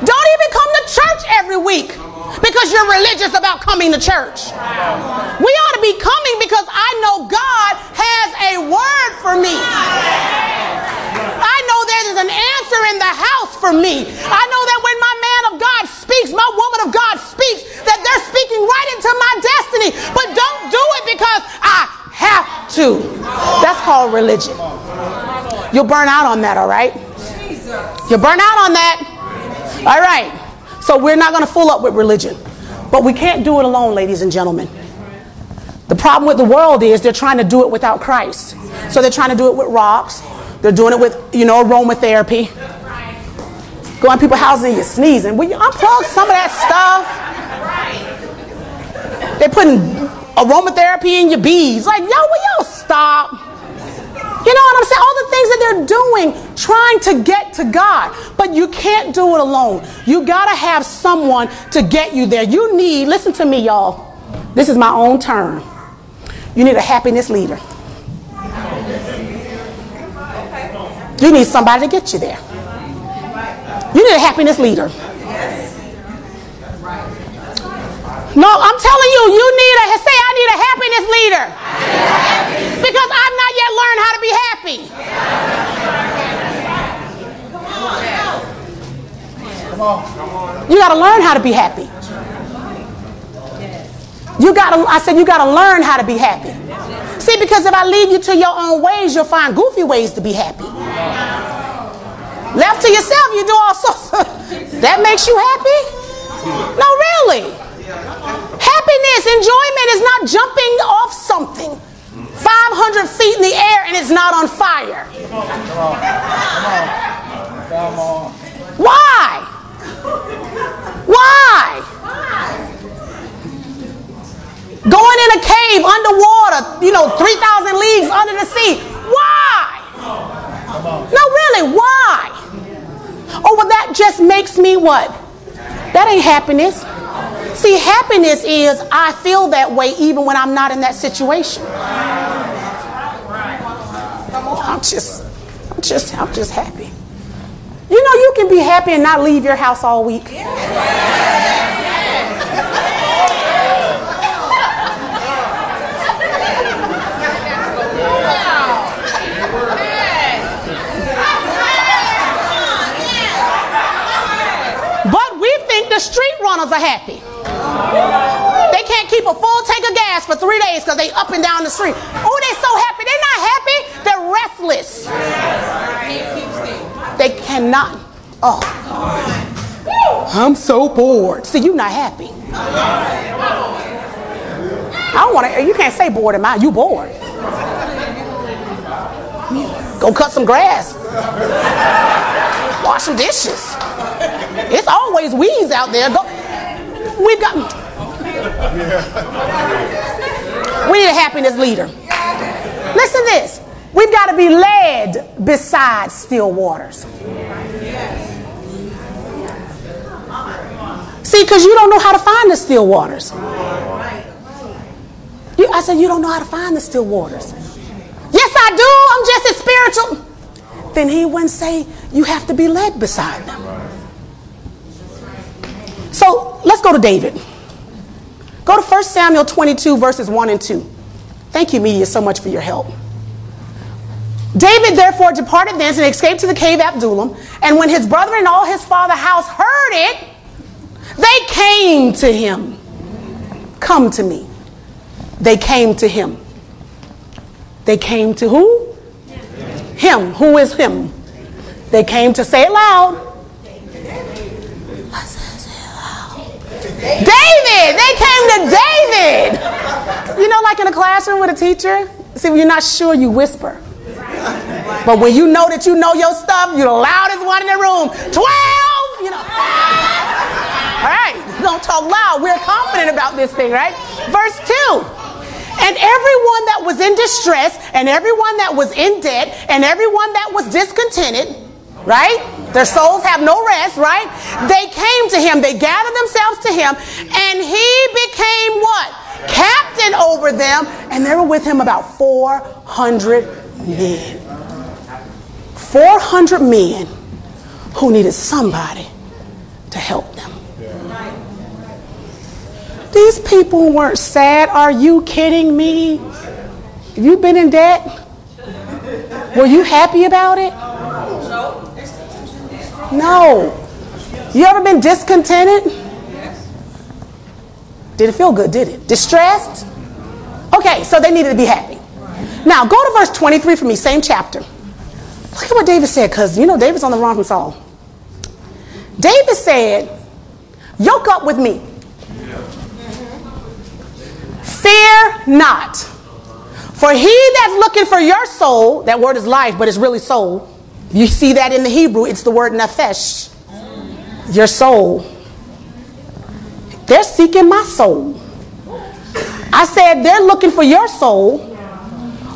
Don't even come to church every week because you're religious about coming to church. We ought to be coming because I know God has a word for me. I know there's an answer in the house for me. I know that when my man of God speaks, my woman of God speaks, that they're speaking right into my destiny. But don't do it because I have to. That's called religion. You'll burn out on that, all right? You'll burn out on that. All right. So we're not going to fool up with religion. But we can't do it alone, ladies and gentlemen. The problem with the world is they're trying to do it without Christ. So they're trying to do it with rocks. They're doing it with, you know, aromatherapy. Going to people's houses and you're sneezing. Will you unplug some of that stuff? They're putting aromatherapy in your bees. Like, yo, will y'all stop? You know what I'm saying? All the things that they're doing, trying to get to God. But you can't do it alone. You got to have someone to get you there. You need, listen to me, y'all. This is my own term. You need a happiness leader. You need somebody to get you there. You need a happiness leader. No, I'm telling you, you need a say I need a happiness leader. Because not yet learned how to be happy. Come on. You got to learn how to be happy. You got to I said you got to learn how to be happy. See, because if I lead you to your own ways, you'll find goofy ways to be happy. Left to yourself, you do all sorts of, that makes you happy? No, really. Happiness, enjoyment is not jumping off something 500 feet in the air and it's not on fire. Why? Why? Going in a cave underwater, you know, 3,000 leagues under the sea. Why? No, really, why? Oh, well, that just makes me what? That ain't happiness. See, happiness is I feel that way even when I'm not in that situation. I'm just, I'm just, I'm just happy. You know, you can be happy and not leave your house all week. But we think the street runners are happy. They can't keep a full tank of gas for three days because they up and down the street. Oh, they're so happy. They're not happy. They're restless. They cannot. Oh, I'm so bored. See, you're not happy. I don't want to. You can't say bored in mine. You bored. Go cut some grass. Wash some dishes. It's always weeds out there. Go. We've got. We need a happiness leader. Listen to this. We've got to be led beside still waters. See, because you don't know how to find the still waters. You, I said, You don't know how to find the still waters. Yes, I do. I'm just as spiritual. Then he wouldn't say you have to be led beside them. So let's go to David. Go to 1 Samuel 22, verses 1 and 2. Thank you, media, so much for your help. David therefore departed thence and escaped to the cave of Adullam. And when his brother and all his father's house heard it, they came to him. Come to me. They came to him. They came to who? Him. Who is him? They came to say it loud. David! They came to David! You know, like in a classroom with a teacher? See, when you're not sure, you whisper. But when you know that you know your stuff, you're the loudest one in the room. 12! You know. All right, don't talk loud. We're confident about this thing, right? Verse 2. And everyone that was in distress, and everyone that was in debt, and everyone that was discontented, right? Their souls have no rest, right? They came to him, they gathered themselves to him, and he became what? Captain over them, and there were with him about 400 men. 400 men who needed somebody to help them. These people weren't sad. Are you kidding me? Have you been in debt? Were you happy about it? No. You ever been discontented? Did it feel good? Did it? Distressed? Okay, so they needed to be happy. Now go to verse 23 for me, same chapter. Look at what David said, because you know David's on the wrong from Saul. David said, Yoke up with me. Fear not. For he that's looking for your soul, that word is life, but it's really soul. You see that in the Hebrew, it's the word nefesh. Your soul. They're seeking my soul. I said they're looking for your soul,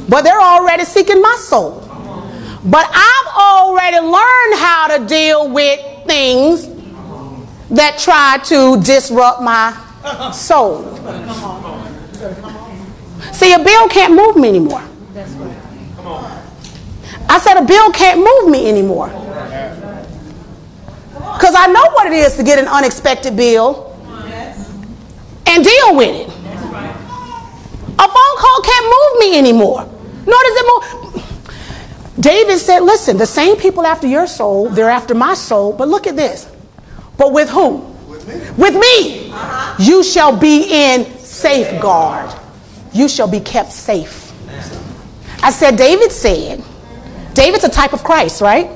but they're already seeking my soul. But I've already learned how to deal with things that try to disrupt my soul. See, a bill can't move me anymore. I said a bill can't move me anymore. Because I know what it is to get an unexpected bill and deal with it. A phone call can't move me anymore. Nor does it move. David said, Listen, the same people after your soul, they're after my soul. But look at this. But with whom? With me. With me. Uh-huh. You shall be in safeguard. You shall be kept safe. I said, David said, David's a type of Christ, right?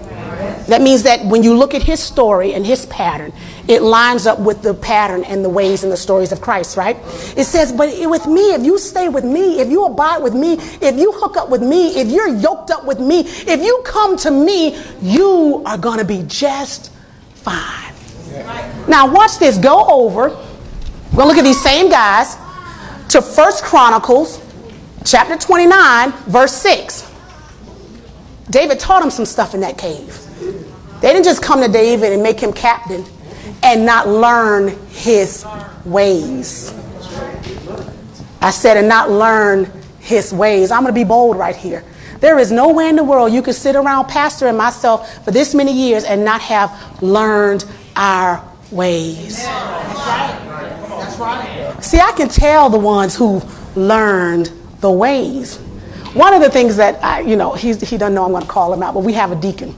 That means that when you look at his story and his pattern, it lines up with the pattern and the ways and the stories of Christ, right? It says, but with me, if you stay with me, if you abide with me, if you hook up with me, if you're yoked up with me, if you come to me, you are going to be just fine. Now, watch this. Go over. We're going to look at these same guys to First Chronicles chapter 29, verse 6. David taught him some stuff in that cave. They didn't just come to David and make him captain and not learn his ways. I said, and not learn his ways. I'm going to be bold right here. There is no way in the world you could sit around Pastor and myself for this many years and not have learned our ways. That's right. See, I can tell the ones who learned the ways. One of the things that I, you know, he's, he doesn't know I'm going to call him out, but we have a deacon.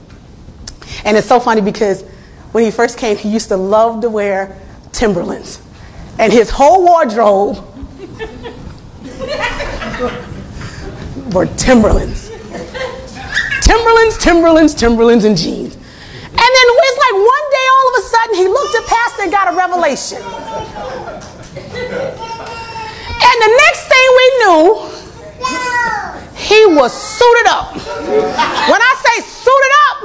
And it's so funny because when he first came, he used to love to wear Timberlands. And his whole wardrobe were Timberlands. Timberlands, Timberlands, Timberlands, and jeans. And then it's like one day all of a sudden he looked at Pastor and got a revelation. And the next thing we knew, he was suited up. When I say suited up,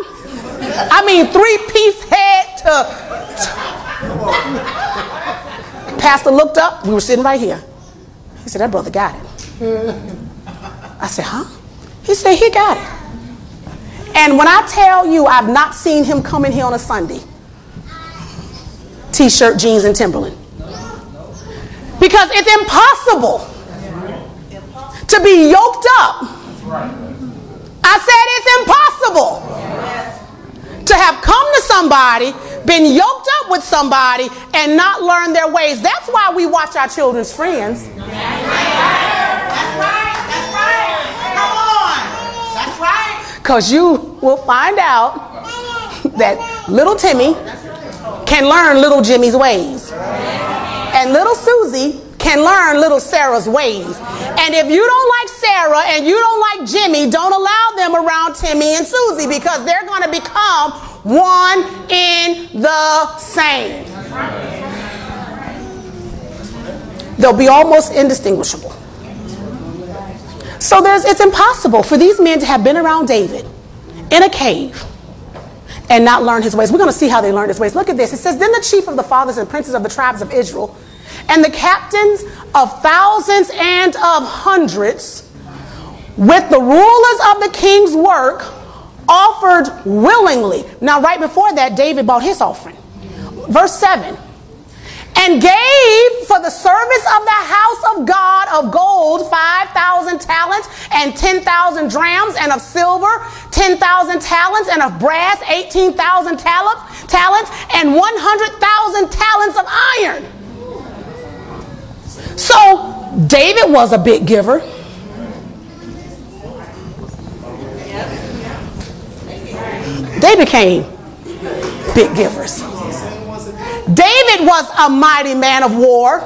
I mean, three piece head to. Pastor looked up. We were sitting right here. He said, That brother got it. I said, Huh? He said, He got it. And when I tell you I've not seen him come in here on a Sunday t shirt, jeans, and Timberland. Because it's impossible to be yoked up. I said it's impossible to have come to somebody, been yoked up with somebody, and not learn their ways. That's why we watch our children's friends. That's right. That's right. Come on. That's right. Because you will find out that little Timmy can learn little Jimmy's ways. And little Susie can learn little Sarah's ways. And if you don't like Sarah and you don't like Jimmy, don't allow them around Timmy and Susie because they're going to become one in the same. They'll be almost indistinguishable. So there's, it's impossible for these men to have been around David in a cave and not learn his ways. We're going to see how they learned his ways. Look at this. It says, Then the chief of the fathers and princes of the tribes of Israel and the captains of thousands and of hundreds, with the rulers of the king's work, offered willingly. Now, right before that, David bought his offering. Verse 7 and gave for the service of the house of God of gold 5,000 talents and 10,000 drams, and of silver 10,000 talents, and of brass 18,000 talents, talents, and 100,000 talents of iron. So David was a big giver. They became big givers. David was a mighty man of war.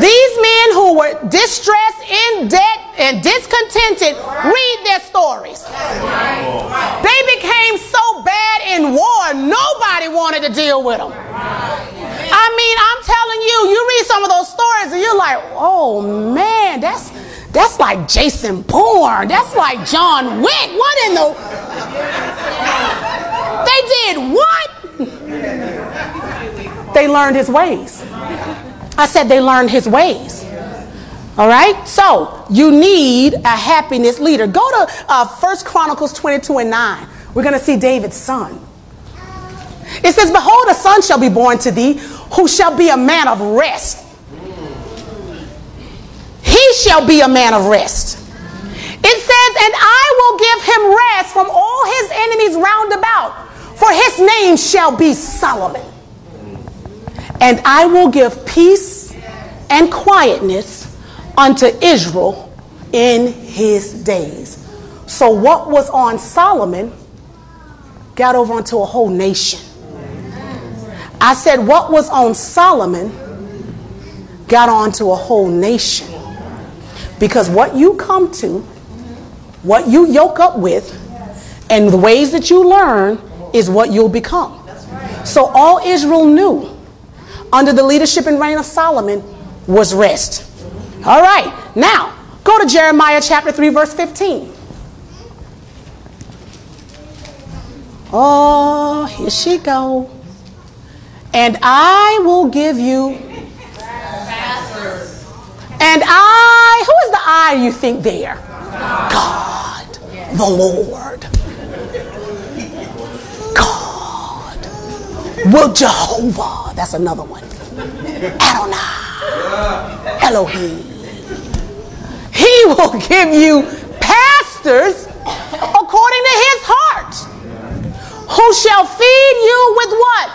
These men who were distressed, in debt, and discontented, read their stories. They became so bad in war, nobody wanted to deal with them. I mean, I'm telling you, you read some of those stories and you're like, oh man, that's that's like Jason Bourne. That's like John Wick. What in the They did what? They learned his ways. I said they learned his ways. All right? So you need a happiness leader. Go to uh, 1 Chronicles 22 and 9. We're going to see David's son. It says, Behold, a son shall be born to thee, who shall be a man of rest. He shall be a man of rest. It says, And I will give him rest from all his enemies round about, for his name shall be Solomon. And I will give peace and quietness unto Israel in his days. So, what was on Solomon got over onto a whole nation. I said, what was on Solomon got onto a whole nation. Because what you come to, what you yoke up with, and the ways that you learn is what you'll become. So all Israel knew under the leadership and reign of Solomon was rest. All right, now go to Jeremiah chapter 3, verse 15. Oh, here she go. And I will give you. And I, who is the I you think there? God, the Lord. God. Will Jehovah, that's another one. Adonai. Elohim. He will give you pastors according to his heart, who shall feed you with what?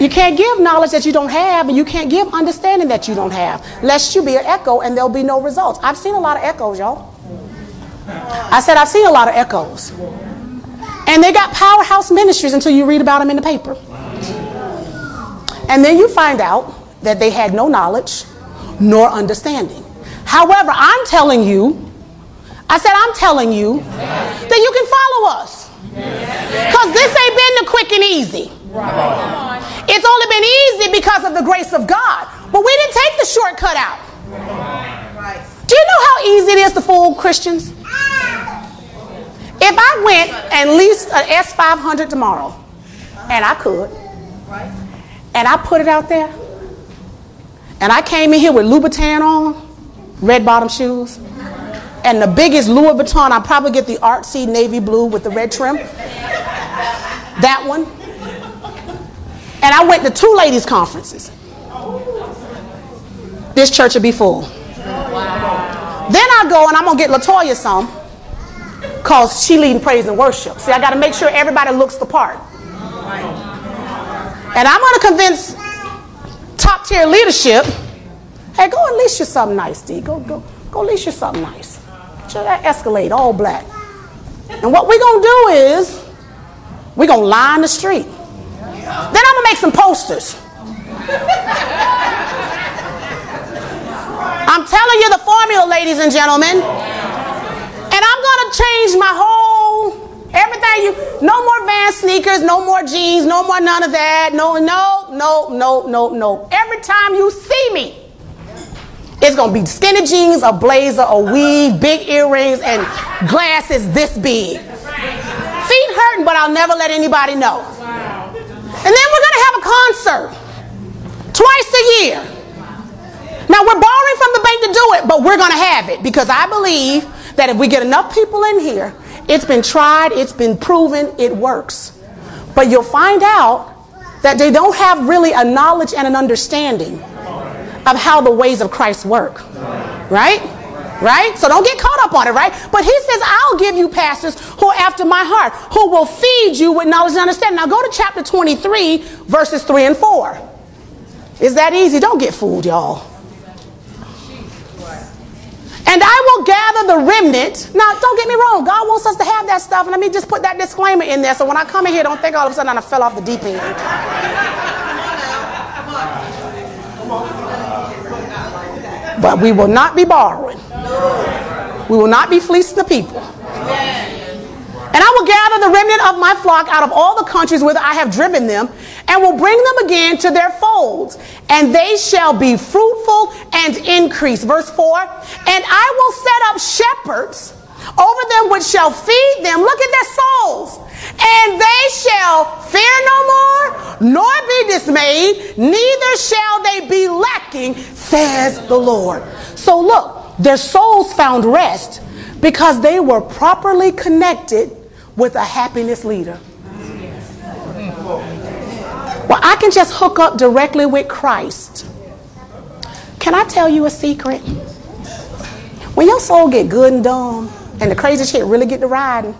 You can't give knowledge that you don't have, and you can't give understanding that you don't have, lest you be an echo and there'll be no results. I've seen a lot of echoes, y'all. I said, I've seen a lot of echoes. And they got powerhouse ministries until you read about them in the paper. And then you find out that they had no knowledge nor understanding. However, I'm telling you, I said, I'm telling you that you can follow us. Because this ain't been the quick and easy. It's only been easy because of the grace of God. But we didn't take the shortcut out. Do you know how easy it is to fool Christians? If I went and leased an S500 tomorrow, and I could, and I put it out there, and I came in here with Louboutin on, red bottom shoes, and the biggest Louis Vuitton, I probably get the artsy navy blue with the red trim. That one. And I went to two ladies' conferences. This church would be full. Then I go and I'm gonna get Latoya some, cause she leading praise and worship. See, I got to make sure everybody looks the part. And I'm gonna convince top tier leadership. Hey, go and lease you something nice, D. Go, go, go lease you something nice. That Escalade, all black. And what we're gonna do is we're gonna line the street. Then I'm gonna make some posters. I'm telling you the formula, ladies and gentlemen. And I'm gonna change my whole everything you no more van sneakers, no more jeans, no more none of that. No, no, no, no, no, no. Every time you see me, it's gonna be skinny jeans, a blazer, a weave, big earrings, and glasses this big. Feet hurting, but I'll never let anybody know. And then we're gonna have a concert twice a year. Now we're borrowing from the bank to do it, but we're gonna have it because I believe that if we get enough people in here, it's been tried, it's been proven, it works. But you'll find out that they don't have really a knowledge and an understanding of how the ways of Christ work. Right? Right? So don't get caught up on it, right? But he says, I'll give you pastors who are after my heart, who will feed you with knowledge and understanding. Now go to chapter 23, verses 3 and 4. Is that easy? Don't get fooled, y'all. And I will gather the remnant. Now, don't get me wrong. God wants us to have that stuff. And let me just put that disclaimer in there. So when I come in here, don't think all of a sudden I fell off the deep end. But we will not be borrowing. We will not be fleecing the people. And I will gather the remnant of my flock out of all the countries whither I have driven them, and will bring them again to their folds, and they shall be fruitful and increase. Verse 4 And I will set up shepherds over them which shall feed them. Look at their souls. And they shall fear no more, nor be dismayed, neither shall they be lacking, says the Lord. So look, their souls found rest because they were properly connected with a happiness leader. Well, I can just hook up directly with Christ. Can I tell you a secret? When your soul get good and dumb, and the crazy shit really get to riding,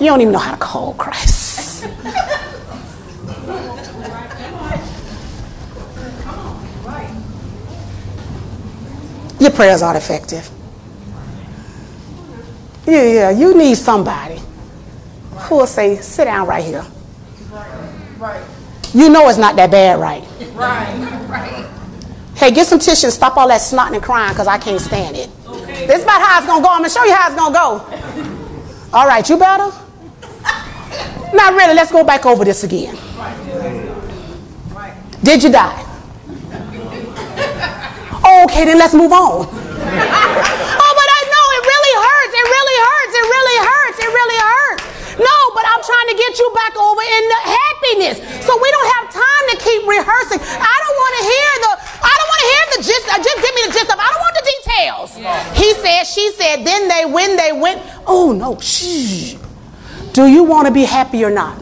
you don't even know how to call Christ. Your prayers aren't effective. Yeah, yeah, you need somebody who will say, sit down right here. Right. You know it's not that bad, right? Right, right. Hey, get some tissue and stop all that snotting and crying because I can't stand it. Okay. This is about how it's going to go. I'm going to show you how it's going to go. All right, you better? Not really. Let's go back over this again. Did you die? okay, then let's move on. Oh, but I know it really hurts. It really hurts. It really hurts. It really hurts. No, but I'm trying to get you back over in the happiness. So we don't have time to keep rehearsing. I don't want to hear the. I don't want to hear the gist. Uh, just give me the gist of. I don't want the details. He said. She said. Then they. When they went. Oh no. Shh. Do you want to be happy or not?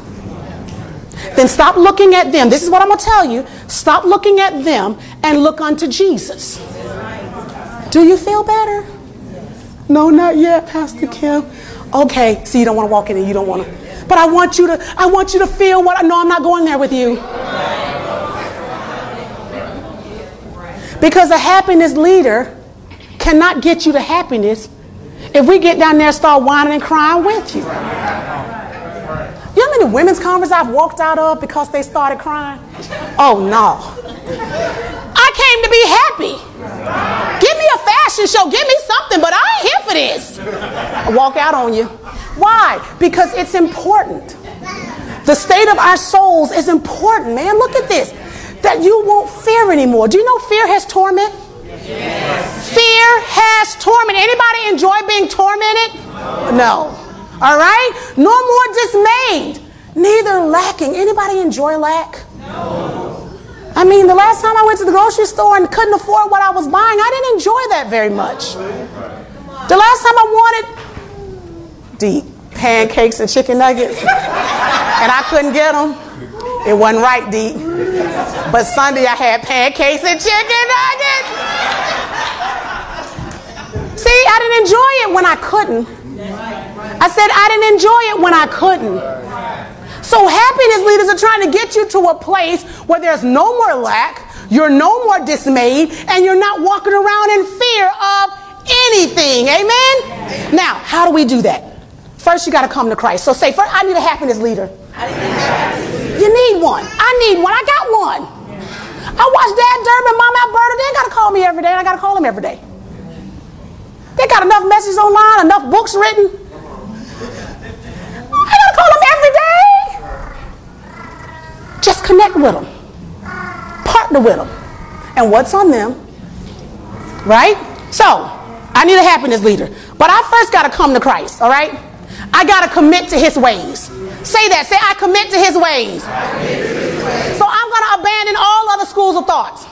Then stop looking at them. This is what I'm going to tell you. Stop looking at them and look unto Jesus. Do you feel better? No, not yet, Pastor Kim. Okay, so you don't want to walk in and you don't want to. But I want you to, I want you to feel what I know I'm not going there with you. Because a happiness leader cannot get you to happiness if we get down there and start whining and crying with you. Know how many women's conferences I've walked out of because they started crying? Oh no. I came to be happy. Give me a fashion show. Give me something, but I ain't here for this. I walk out on you. Why? Because it's important. The state of our souls is important, man. Look at this. That you won't fear anymore. Do you know fear has torment? Yes. Fear has torment. Anybody enjoy being tormented? No. All right? No more dismayed, neither lacking. Anybody enjoy lack? No. I mean, the last time I went to the grocery store and couldn't afford what I was buying, I didn't enjoy that very much. The last time I wanted deep pancakes and chicken nuggets and I couldn't get them, It wasn't right, Dee. But Sunday I had pancakes and chicken nuggets. See, I didn't enjoy it when I couldn't. I said I didn't enjoy it when I couldn't. So happiness leaders are trying to get you to a place where there's no more lack, you're no more dismayed, and you're not walking around in fear of anything. Amen? Now, how do we do that? First, you got to come to Christ. So say, first, I need a happiness leader. You need one. I need one. I got one. I watch Dad Durbin, Mom Alberta. They got to call me every day. I got to call them every day. They got enough messages online, enough books written. Call them every day. Just connect with them. Partner with them. And what's on them? Right? So, I need a happiness leader. But I first got to come to Christ, all right? I got to commit to his ways. Say that. Say, I commit to his ways. So I'm going to abandon all other schools of thoughts.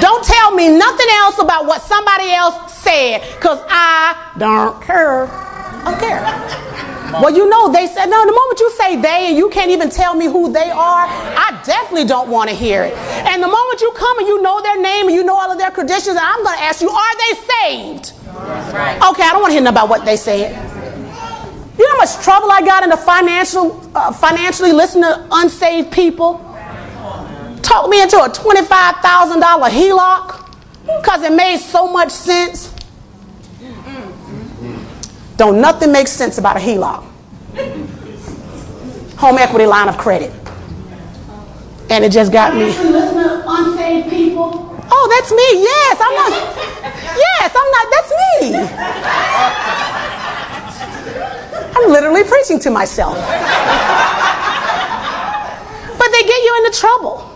Don't tell me nothing else about what somebody else said because I don't care. I don't care. Well, you know, they said, no, the moment you say they and you can't even tell me who they are, I definitely don't want to hear it. And the moment you come and you know their name and you know all of their credentials, I'm going to ask you, are they saved? Okay, I don't want to hear nothing about what they said. You know how much trouble I got in the financial, uh, financially listening to unsaved people? Talked me into a $25,000 HELOC because it made so much sense. Don't nothing make sense about a HELOC. Home equity line of credit. And it just got me. Unsaved people. Oh, that's me. Yes, I'm not. Yes, I'm not. That's me. I'm literally preaching to myself. but they get you into trouble.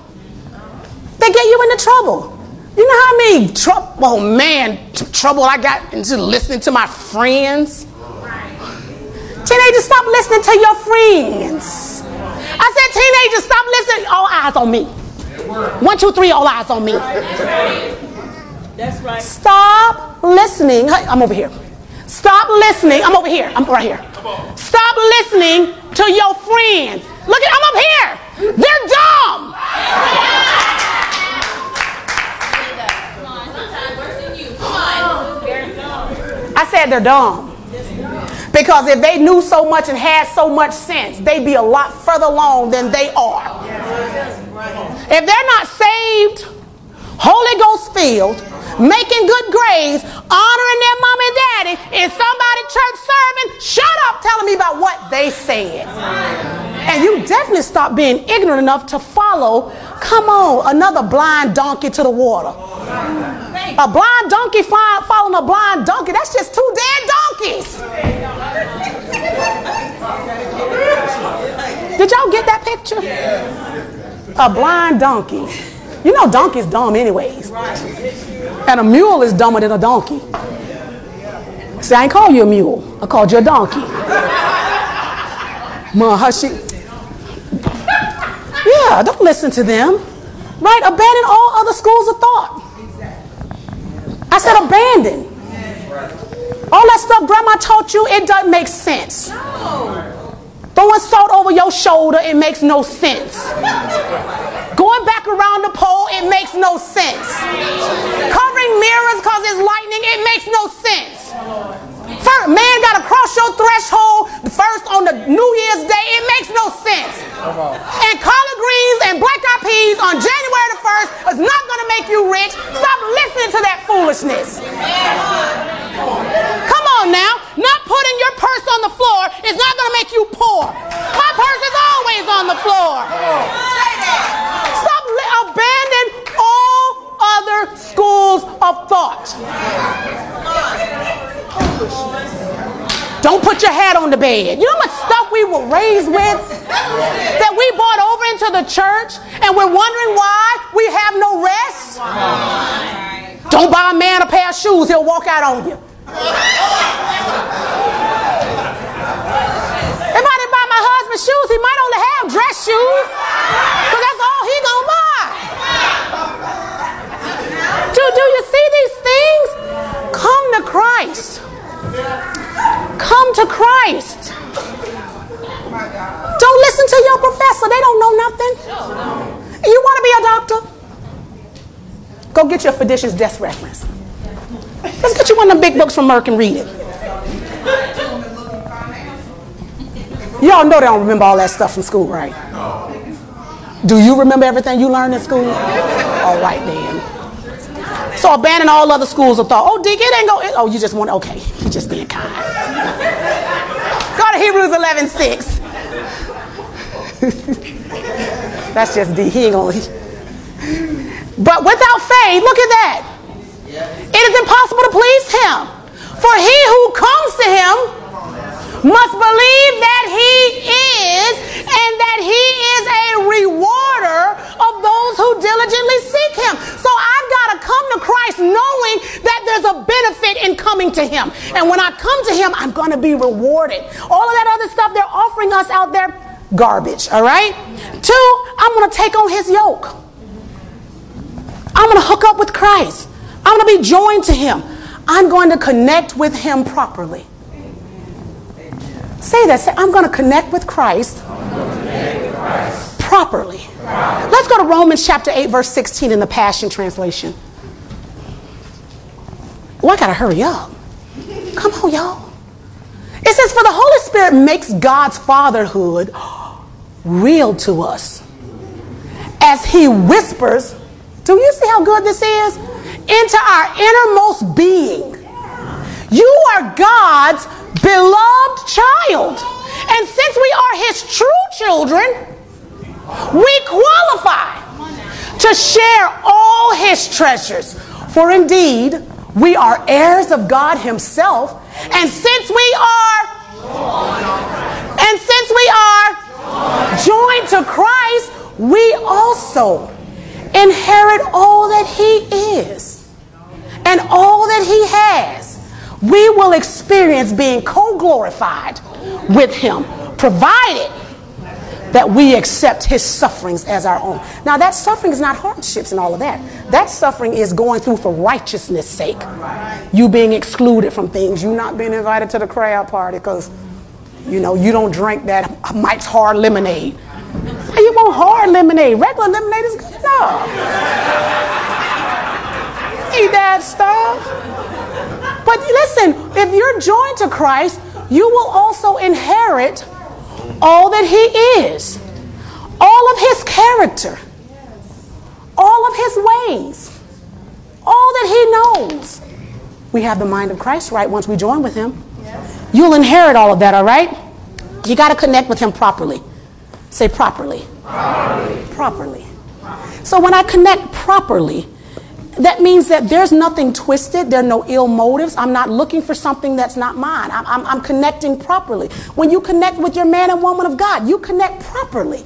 They get you into trouble. You know how many trouble, oh man, trouble I got into listening to my friends? Teenagers, stop listening to your friends. I said, teenagers, stop listening. All eyes on me. One, two, three, all eyes on me. That's right. Stop listening. Hey, I'm over here. Stop listening. I'm over here. I'm right here. Stop listening to your friends. Look at, I'm up here. They're dumb. I said they're dumb. Because if they knew so much and had so much sense, they'd be a lot further along than they are. If they're not saved, Holy Ghost filled, making good grades, honoring their mom and daddy, and somebody church serving, shut up telling me about what they said. And you definitely stop being ignorant enough to follow, come on, another blind donkey to the water. A blind donkey following a blind donkey, that's just two dead donkeys. Did y'all get that picture? A blind donkey. You know donkey's dumb anyways. And a mule is dumber than a donkey. See, I ain't call you a mule. I called you a donkey. Ma, Yeah, don't listen to them. Right? Abandon all other schools of thought. I said abandon. All that stuff grandma taught you, it doesn't make sense. Throwing salt over your shoulder, it makes no sense. Going back around the pole, it makes no sense. Covering mirrors because it's lightning, it makes no sense. First, man got to cross your threshold first on the New Year's Day. It makes no sense. And collard greens and black eyed peas on January the 1st is not going to make you rich. Stop listening to that foolishness. Come on now. Not putting your purse on the floor is not going to make you poor. My purse is always on the floor. Stop li- abandon all other schools of thought. Don't put your hat on the bed. You know how much stuff we were raised with that we brought over into the church and we're wondering why we have no rest? Don't buy a man a pair of shoes, he'll walk out on you. If I didn't buy my husband shoes, he might only have dress shoes because that's all he gonna buy. Do, you see these things? Come to Christ. Come to Christ. Don't listen to your professor. They don't know nothing. You want to be a doctor? Go get your physician's desk reference. Let's get you one of the big books from Merck and read it. Y'all know they don't remember all that stuff from school, right? Do you remember everything you learned in school? All right, then. So abandon all other schools of thought. Oh, Dick, it ain't go. It, oh, you just want, okay. He just being kind. Go to Hebrews 11 6. That's just D. He ain't gonna. But without faith, look at that. It is impossible to please him. For he who comes to him must believe that he is and that he is a rewarder of those who diligently seek him. So I've got to come to Christ knowing that there's a benefit in coming to him. And when I come to him, I'm going to be rewarded. All of that other stuff they're offering us out there, garbage, all right? Two, I'm going to take on his yoke. I'm going to hook up with Christ. I'm going to be joined to him. I'm going to connect with him properly. Say that. Say, I'm going to connect with Christ, connect with Christ. Properly. properly. Let's go to Romans chapter 8, verse 16 in the Passion Translation. Well, I got to hurry up. Come on, y'all. It says, For the Holy Spirit makes God's fatherhood real to us as he whispers. Do you see how good this is? Into our innermost being. You are God's beloved child. And since we are his true children, we qualify to share all his treasures. For indeed, we are heirs of God himself. And since we are and since we are joined to Christ, we also inherit all that he is and all that he has we will experience being co glorified with Him, provided that we accept His sufferings as our own. Now, that suffering is not hardships and all of that. That suffering is going through for righteousness' sake. You being excluded from things, you not being invited to the crowd party because, you know, you don't drink that Mike's hard lemonade. You want hard lemonade. Regular lemonade is good enough. Eat that stuff. But listen, if you're joined to Christ, you will also inherit all that He is, all of His character, all of His ways, all that He knows. We have the mind of Christ, right? Once we join with Him, you'll inherit all of that, all right? You got to connect with Him properly. Say properly. Properly. properly. So when I connect properly, that means that there's nothing twisted. There are no ill motives. I'm not looking for something that's not mine. I'm, I'm, I'm connecting properly. When you connect with your man and woman of God, you connect properly.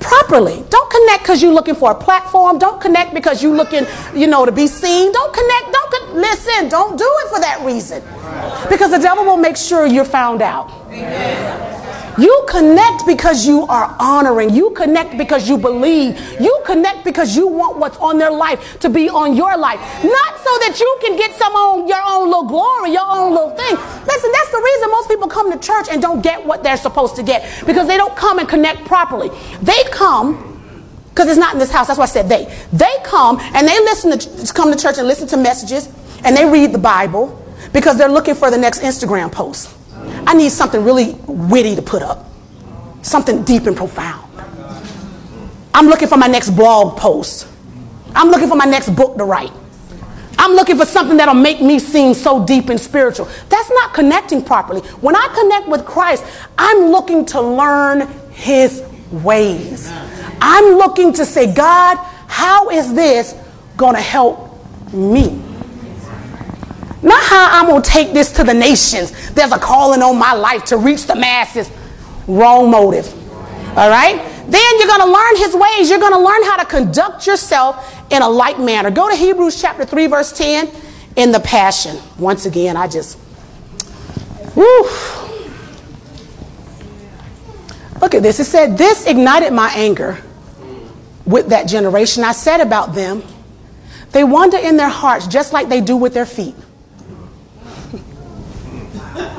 Properly. Don't connect because you're looking for a platform. Don't connect because you're looking, you know, to be seen. Don't connect. Don't con- listen. Don't do it for that reason. Because the devil will make sure you're found out. Amen. You connect because you are honoring. You connect because you believe. You connect because you want what's on their life to be on your life. Not so that you can get some on your own little glory, your own little thing. Listen, that's the reason most people come to church and don't get what they're supposed to get because they don't come and connect properly. They come because it's not in this house. That's why I said they. They come and they listen to come to church and listen to messages and they read the Bible because they're looking for the next Instagram post. I need something really witty to put up, something deep and profound. I'm looking for my next blog post. I'm looking for my next book to write. I'm looking for something that'll make me seem so deep and spiritual. That's not connecting properly. When I connect with Christ, I'm looking to learn his ways. I'm looking to say, God, how is this going to help me? How I'm going to take this to the nations. There's a calling on my life to reach the masses. Wrong motive. All right? Then you're going to learn his ways. You're going to learn how to conduct yourself in a like manner. Go to Hebrews chapter 3, verse 10 in the Passion. Once again, I just. Whew. Look at this. It said, This ignited my anger with that generation. I said about them, they wander in their hearts just like they do with their feet.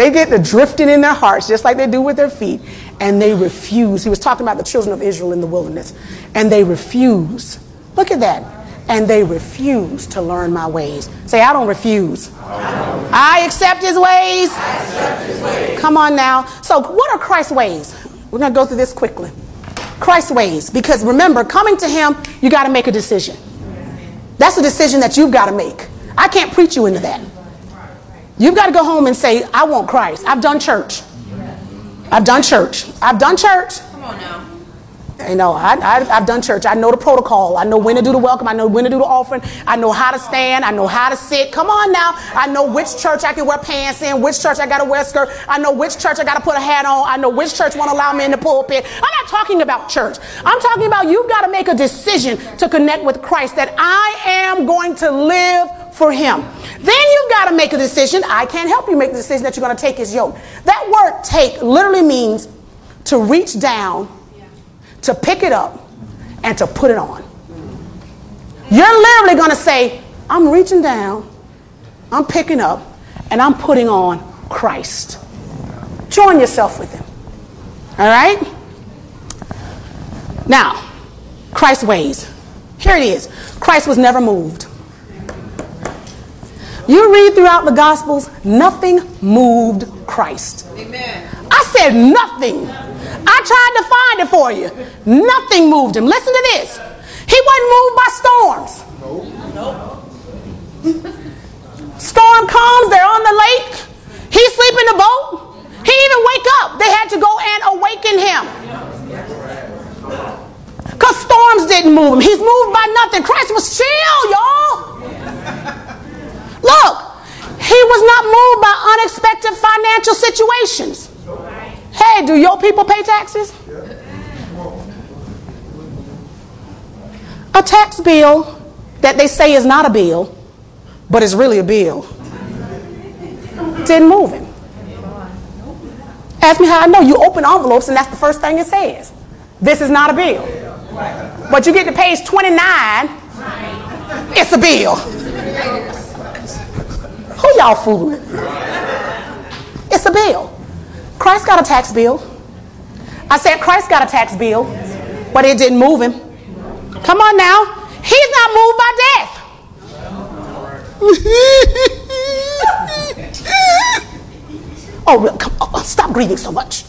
They get the drifting in their hearts, just like they do with their feet, and they refuse. He was talking about the children of Israel in the wilderness, and they refuse. Look at that. And they refuse to learn my ways. Say, I don't refuse. I, accept, his ways. accept his ways. Come on now. So, what are Christ's ways? We're going to go through this quickly. Christ's ways. Because remember, coming to him, you got to make a decision. That's a decision that you've got to make. I can't preach you into that. You've got to go home and say, I want Christ. I've done church. I've done church. I've done church. Come on now. You know, I, I, have done church. I know the protocol. I know when to do the welcome. I know when to do the offering. I know how to stand. I know how to sit. Come on now. I know which church I can wear pants in, which church I got to wear a skirt. I know which church I got to put a hat on. I know which church won't allow me in the pulpit. I'm not talking about church. I'm talking about you've got to make a decision to connect with Christ that I am going to live for him. Then you've got to make a decision. I can't help you make the decision that you're going to take his yoke. That word take literally means to reach down to pick it up and to put it on. You're literally going to say, I'm reaching down, I'm picking up, and I'm putting on Christ. Join yourself with him. All right? Now, Christ's ways. Here it is Christ was never moved. You read throughout the Gospels, nothing moved Christ. Amen. I said nothing. I tried to find it for you. Nothing moved him. Listen to this. He wasn't moved by storms. Nope. Storm comes, they're on the lake. He sleep in the boat. He even wake up. They had to go and awaken him. Because storms didn't move him. He's moved by nothing. Christ was chill, y'all. Look, he was not moved by unexpected financial situations. Hey, do your people pay taxes? A tax bill that they say is not a bill, but is really a bill, didn't move him. Ask me how I know. You open envelopes and that's the first thing it says. This is not a bill. But you get to page 29, it's a bill. Who y'all fooling? It's a bill. Christ got a tax bill. I said Christ got a tax bill, but it didn't move him. Come on now. He's not moved by death. oh, come on, stop grieving so much.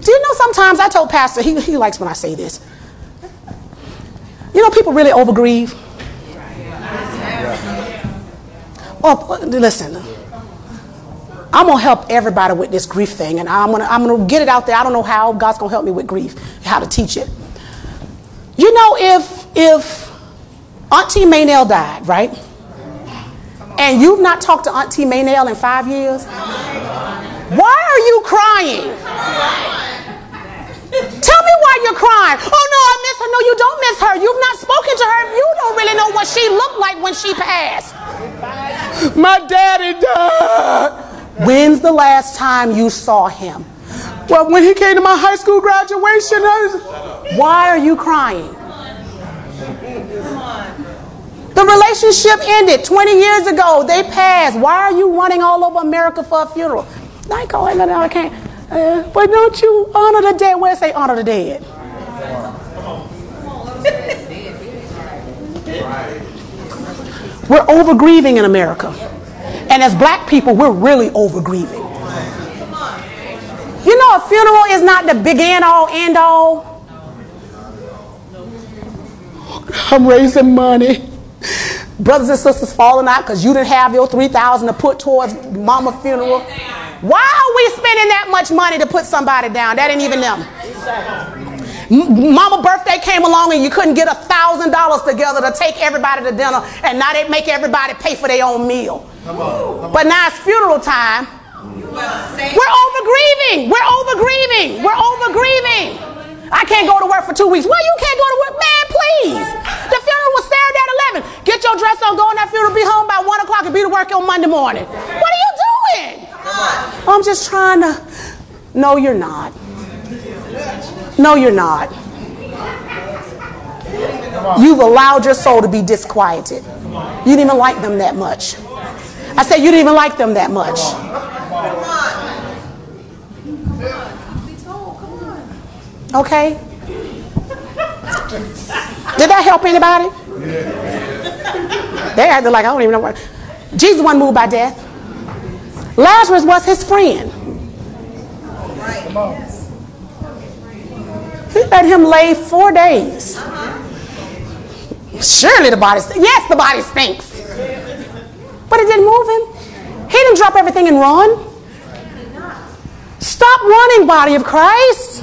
Do you know sometimes I told Pastor, he, he likes when I say this. You know, people really overgrieve. Oh, listen. I'm gonna help everybody with this grief thing, and I'm gonna I'm gonna get it out there. I don't know how God's gonna help me with grief, how to teach it. You know, if if Auntie Maynell died, right? And you've not talked to Auntie Maynell in five years, why are you crying? Tell me why you're crying. Oh no, I miss her. No, you don't miss her. You've not spoken to her. You don't really know what she looked like when she passed. My daddy died. When's the last time you saw him? Well, when he came to my high school graduation. Was... Why are you crying? The relationship ended 20 years ago. They passed. Why are you running all over America for a funeral? Oh, I can't. I can't. Uh, but don't you honor the dead? Where say honor the dead? We're over grieving in America. And as black people, we're really over grieving. You know, a funeral is not the begin all, end all. I'm raising money. Brothers and sisters falling out because you didn't have your 3000 to put towards mama funeral. Why are we spending that much money to put somebody down? That ain't even them. Mama birthday came along and you couldn't get a thousand dollars together to take everybody to dinner, and now they make everybody pay for their own meal. Come on, come but now it's funeral time. We're over grieving. We're over grieving. We're over grieving. I can't go to work for two weeks. Well, you can't go to work, man. Please. The funeral was Saturday at eleven. Get your dress on, go on that funeral, be home by one o'clock, and be to work on Monday morning. What are you doing? Oh, I'm just trying to. No, you're not. No, you're not. You've allowed your soul to be disquieted. You didn't even like them that much. I said, You didn't even like them that much. Okay? Did that help anybody? They acted like, I don't even know what. Jesus wasn't moved by death. Lazarus was his friend. He let him lay four days. Surely the body stinks. Yes, the body stinks. But it didn't move him. He didn't drop everything and run. Stop running, body of Christ.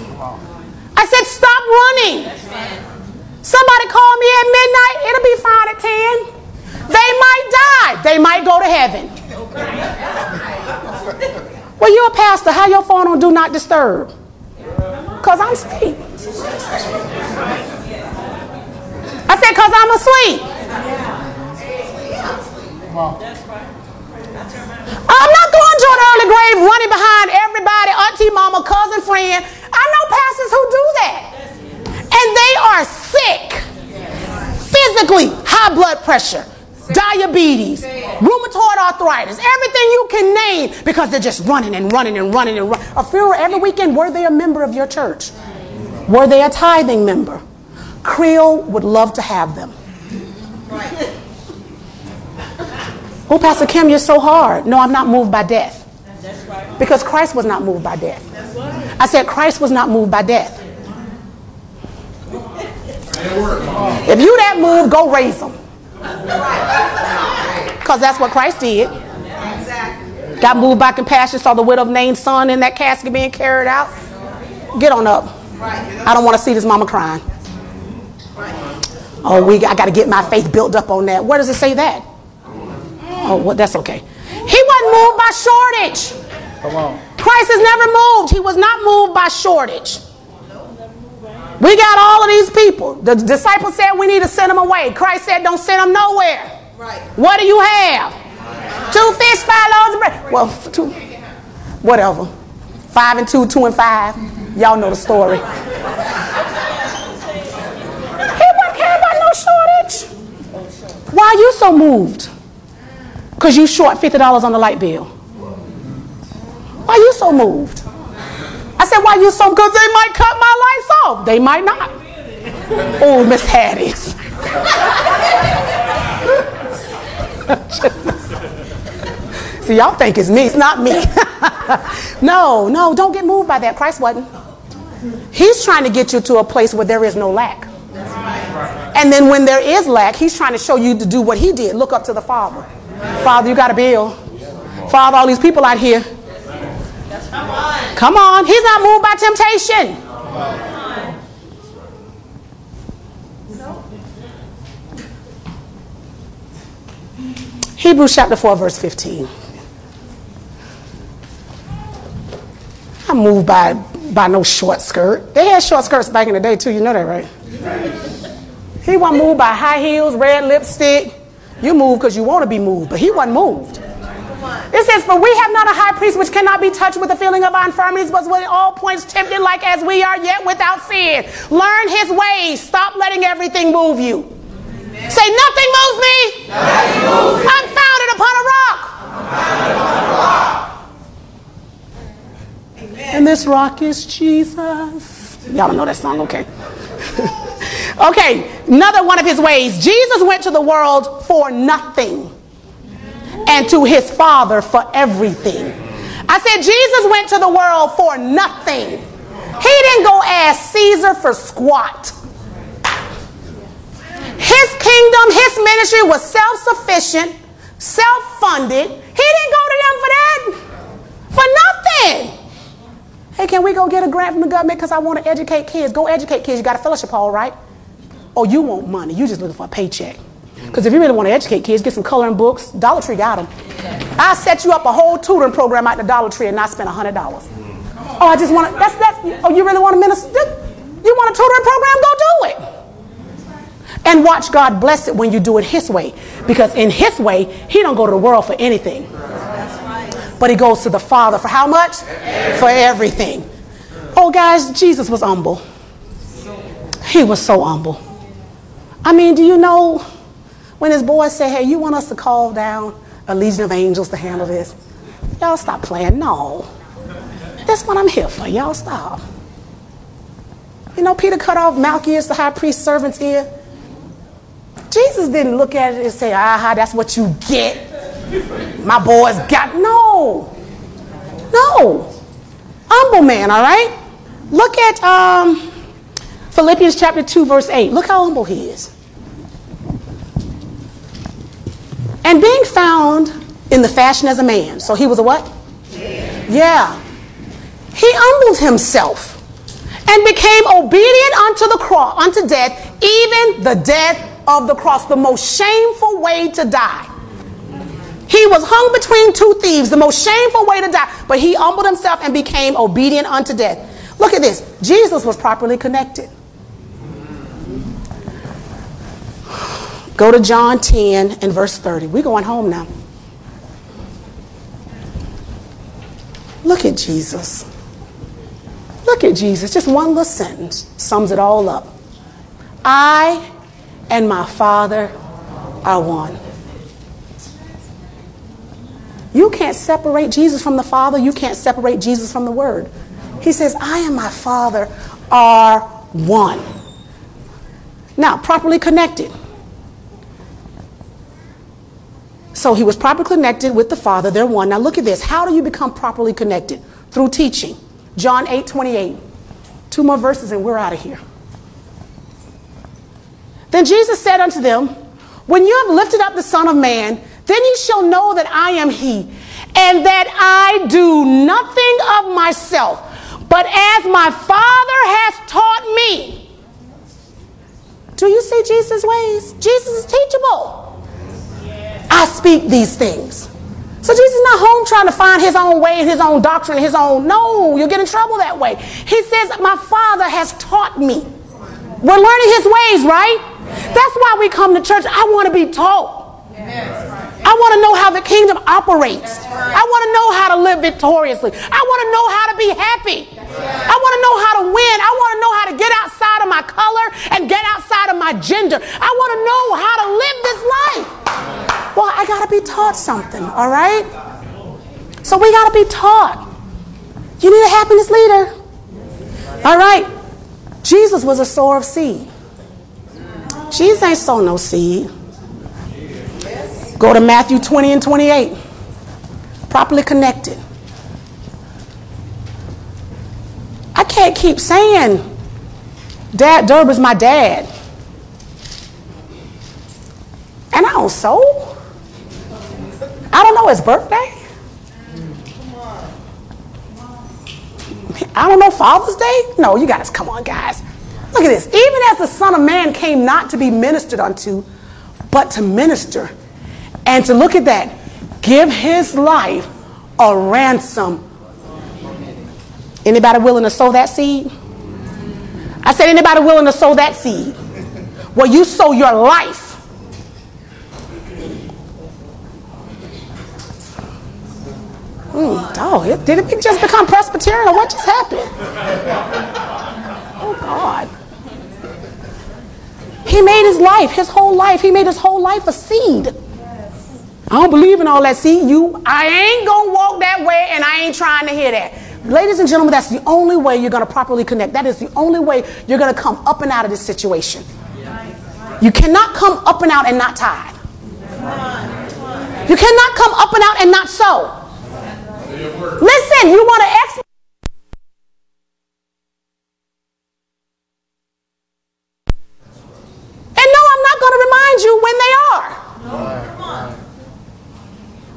I said, stop running. Somebody call me at midnight. It'll be fine at 10. They might die. They might go to heaven. Well, you're a pastor. How your phone on do not disturb? Because I'm asleep. I said, because I'm asleep. I'm not going to an early grave running behind everybody, auntie, mama, cousin, friend. I know pastors who do that. And they are sick. Physically, high blood pressure, diabetes, rheumatoid arthritis, everything you can name because they're just running and running and running and running. A funeral every weekend. Were they a member of your church? Were they a tithing member? Creel would love to have them. Oh, Pastor Kim, you're so hard. No, I'm not moved by death. Because Christ was not moved by death. I said Christ was not moved by death. If you that moved, go raise them. Because that's what Christ did. Got moved by compassion, saw the widow named son in that casket being carried out. Get on up. I don't want to see this mama crying. Oh, we I got to get my faith built up on that. Where does it say that? Mm. Oh, well, that's okay. He wasn't moved by shortage. Come on. Christ has never moved. He was not moved by shortage. We got all of these people. The disciples said we need to send them away. Christ said, don't send them nowhere. Right. What do you have? Two fish, five loaves of bread. Well, two, whatever. Five and two, two and five. Y'all know the story. he wasn't caring about no shortage. Why are you so moved? Because you short $50 on the light bill. Why are you so moved? I said, why you so, good? they might cut my lights off. They might not. Oh, Miss Hattie's. See, y'all think it's me. It's not me. no, no, don't get moved by that. Christ wasn't. He's trying to get you to a place where there is no lack. And then when there is lack, he's trying to show you to do what he did. Look up to the Father. Father, you got a bill. Father, all these people out here. Come on. Come on. He's not moved by temptation. Hebrews chapter 4, verse 15. I'm moved by, by no short skirt. They had short skirts back in the day, too. You know that, right? He wasn't moved by high heels, red lipstick. You move because you want to be moved, but he wasn't moved. It says, For we have not a high priest which cannot be touched with the feeling of our infirmities, but with all points tempted like as we are, yet without sin. Learn his ways. Stop letting everything move you. Amen. Say, Nothing moves me. Nothing moves me. I'm founded upon a rock. And this rock is Jesus. Y'all know that song, okay? okay, another one of his ways. Jesus went to the world for nothing and to his Father for everything. I said, Jesus went to the world for nothing. He didn't go ask Caesar for squat. His kingdom, his ministry was self sufficient, self funded. He didn't go to them for that, for nothing. Hey, can we go get a grant from the government because I want to educate kids? Go educate kids. You got a fellowship hall, right? Oh, you want money. You just looking for a paycheck. Because if you really want to educate kids, get some coloring books. Dollar Tree got them. I set you up a whole tutoring program at the Dollar Tree and not spend $100. Oh, I just want to, that's, that's, oh, you really want to minister? You want a tutoring program? Go do it. And watch God bless it when you do it His way. Because in His way, He don't go to the world for anything. But He goes to the Father for how much? For everything. Oh, guys, Jesus was humble. He was so humble. I mean, do you know when his boys say, hey, you want us to call down a legion of angels to handle this? Y'all stop playing. No. That's what I'm here for. Y'all stop. You know, Peter cut off Malchus, the high priest's servant's ear. Jesus didn't look at it and say, aha, that's what you get. My boys got. No. No. Humble man, all right? Look at um, Philippians chapter 2, verse 8. Look how humble he is. And being found in the fashion as a man. So he was a what? Yeah. He humbled himself and became obedient unto the cross, unto death, even the death of the cross, the most shameful way to die. He was hung between two thieves, the most shameful way to die, but he humbled himself and became obedient unto death. Look at this. Jesus was properly connected. Go to John 10 and verse 30. We're going home now. Look at Jesus. Look at Jesus. Just one little sentence sums it all up. I and my Father are one. You can't separate Jesus from the Father. You can't separate Jesus from the Word. He says, I and my Father are one. Now, properly connected. So he was properly connected with the Father. They're one. Now, look at this. How do you become properly connected? Through teaching. John 8 28. Two more verses and we're out of here. Then Jesus said unto them, When you have lifted up the Son of Man, then you shall know that I am He, and that I do nothing of myself, but as my Father has taught me. Do you see Jesus' ways? Jesus is teachable. I speak these things. So Jesus is not home trying to find his own way his own doctrine, his own. No, you'll get in trouble that way. He says, My Father has taught me. We're learning his ways, right? That's why we come to church. I want to be taught. I want to know how the kingdom operates. I want to know how to live victoriously. I want to know how to be happy. I want to know how to win. I want to know how to get outside of my color and get outside of my gender. I want to know how to live this life. Well, I got to be taught something, all right? So we got to be taught. You need a happiness leader. All right. Jesus was a sower of seed. Jesus ain't sow no seed. Go to Matthew 20 and 28. Properly connected. I can't keep saying, Dad Durb is my dad. And I don't. I don't know his birthday. I don't know Father's Day. No, you guys, come on, guys. Look at this. Even as the Son of Man came not to be ministered unto, but to minister and to look at that, give his life a ransom. Anybody willing to sow that seed? I said, anybody willing to sow that seed? Well, you sow your life. Mm, oh, did it just become Presbyterian what just happened? Oh, God. He made his life, his whole life, he made his whole life a seed. I don't believe in all that. See, you, I ain't gonna walk that way and I ain't trying to hear that. Ladies and gentlemen, that's the only way you're gonna properly connect. That is the only way you're gonna come up and out of this situation. You cannot come up and out and not tied. You cannot come up and out and not sow. Listen, you want to ex- And no, I'm not going to remind you when they are.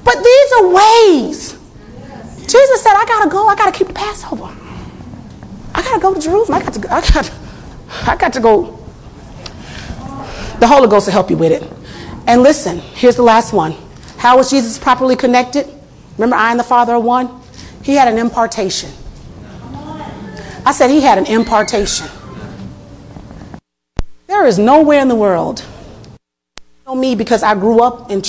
But these are ways. Jesus said, I got to go. I got to keep the Passover. I got to go to Jerusalem. I got to go. I got, I got to go. The Holy Ghost will help you with it. And listen, here's the last one. How was Jesus properly connected? Remember, I and the Father are one? He had an impartation. I said he had an impartation. There is nowhere in the world. You know me because I grew up in.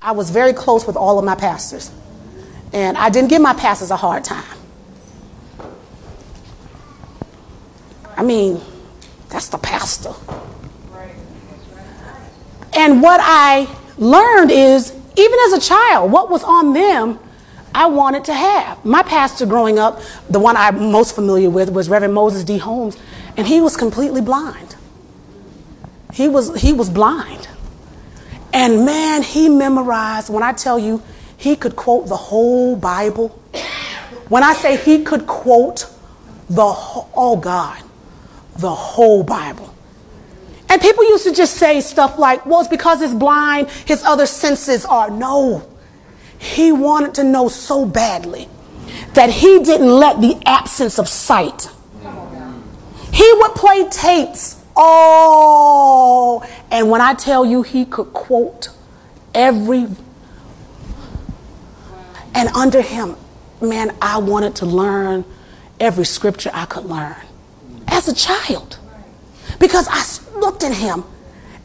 I was very close with all of my pastors, and I didn't give my pastors a hard time. I mean, that's the pastor. And what I learned is, even as a child, what was on them, I wanted to have. My pastor growing up, the one I'm most familiar with, was Reverend Moses D. Holmes, and he was completely blind. He was, he was blind. And man, he memorized, when I tell you, he could quote the whole Bible. When I say he could quote the whole, oh God, the whole Bible. And people used to just say stuff like, well, it's because he's blind, his other senses are. No. He wanted to know so badly that he didn't let the absence of sight. He would play tapes. Oh, and when I tell you he could quote every, and under him, man, I wanted to learn every scripture I could learn as a child because I looked at him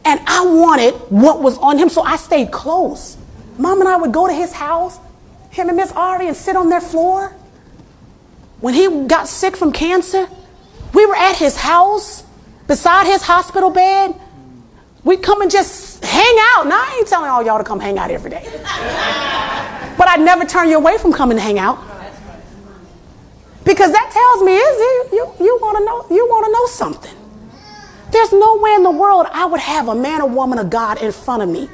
and I wanted what was on him, so I stayed close. Mom and I would go to his house, him and Miss Ari, and sit on their floor. When he got sick from cancer, we were at his house, beside his hospital bed. We'd come and just hang out. Now, I ain't telling all y'all to come hang out every day. but I'd never turn you away from coming to hang out. Because that tells me is you, you, want to know you want to know something. There's no way in the world I would have a man or woman of God in front of me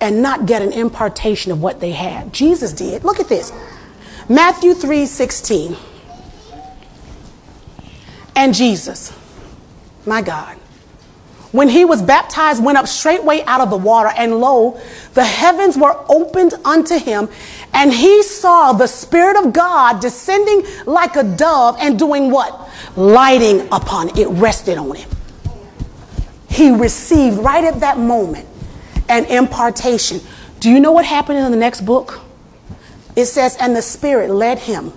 and not get an impartation of what they had. Jesus did. Look at this. Matthew 3 16. And Jesus, my God, when he was baptized, went up straightway out of the water, and lo, the heavens were opened unto him, and he saw the Spirit of God descending like a dove and doing what? Lighting upon it, rested on him. He received right at that moment an impartation. Do you know what happened in the next book? It says, And the Spirit led him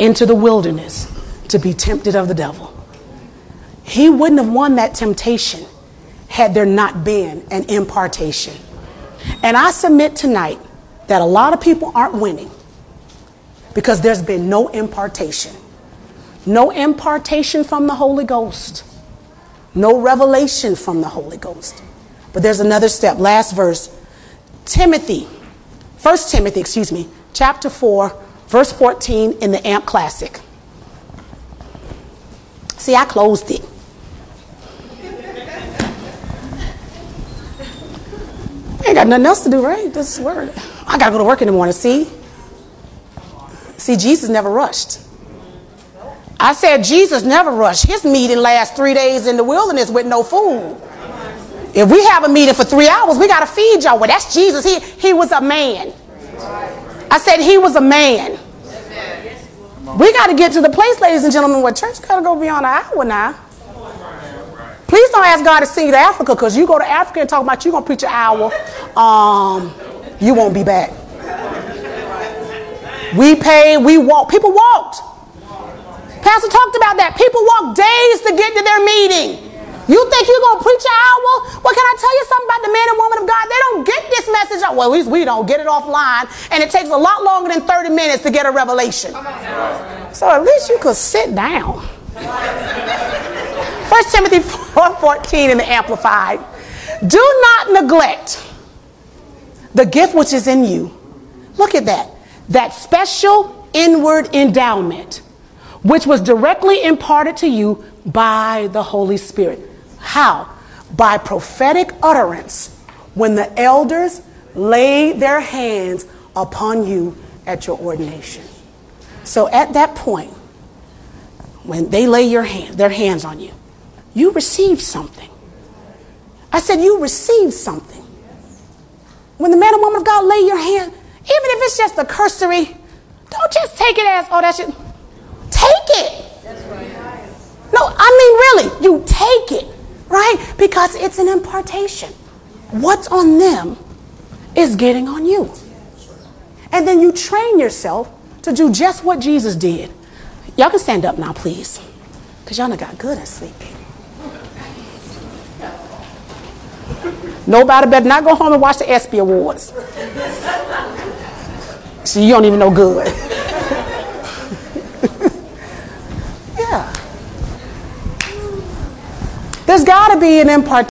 into the wilderness to be tempted of the devil. He wouldn't have won that temptation had there not been an impartation. And I submit tonight that a lot of people aren't winning because there's been no impartation. No impartation from the Holy Ghost. No revelation from the Holy Ghost. But there's another step. Last verse. Timothy, 1 Timothy, excuse me, chapter 4, verse 14 in the AMP Classic. See, I closed it. I ain't got nothing else to do, right? This word. I gotta go to work in the morning. See? See, Jesus never rushed. I said Jesus never rushed. His meeting lasts three days in the wilderness with no food. If we have a meeting for three hours, we got to feed y'all. Well, that's Jesus. He, he was a man. I said he was a man. We got to get to the place, ladies and gentlemen, where church got to go beyond an hour now. Please don't ask God to send you to Africa because you go to Africa and talk about you're going to preach an hour. Um, you won't be back. We paid, we walked. People walked. Pastor talked about that. People walk days to get to their meeting. You think you're going to preach an hour? Well, can I tell you something about the man and woman of God? They don't get this message. Well, least we don't get it offline. And it takes a lot longer than 30 minutes to get a revelation. So at least you could sit down. 1 Timothy 4:14 in the Amplified. Do not neglect the gift which is in you. Look at that. That special inward endowment, which was directly imparted to you by the Holy Spirit. How? By prophetic utterance when the elders laid their hands upon you at your ordination. So at that point, when they lay your hand, their hands on you, you received something. I said, You received something. When the man and woman of God lay your hand, even if it's just a cursory, don't just take it as, oh, that's it. Take it. No, I mean, really, you take it right? Because it's an impartation. What's on them is getting on you. And then you train yourself to do just what Jesus did. Y'all can stand up now, please. Because y'all not got good at sleeping. Nobody better not go home and watch the ESPY Awards. See, you don't even know good. yeah. There's got to be an impartation.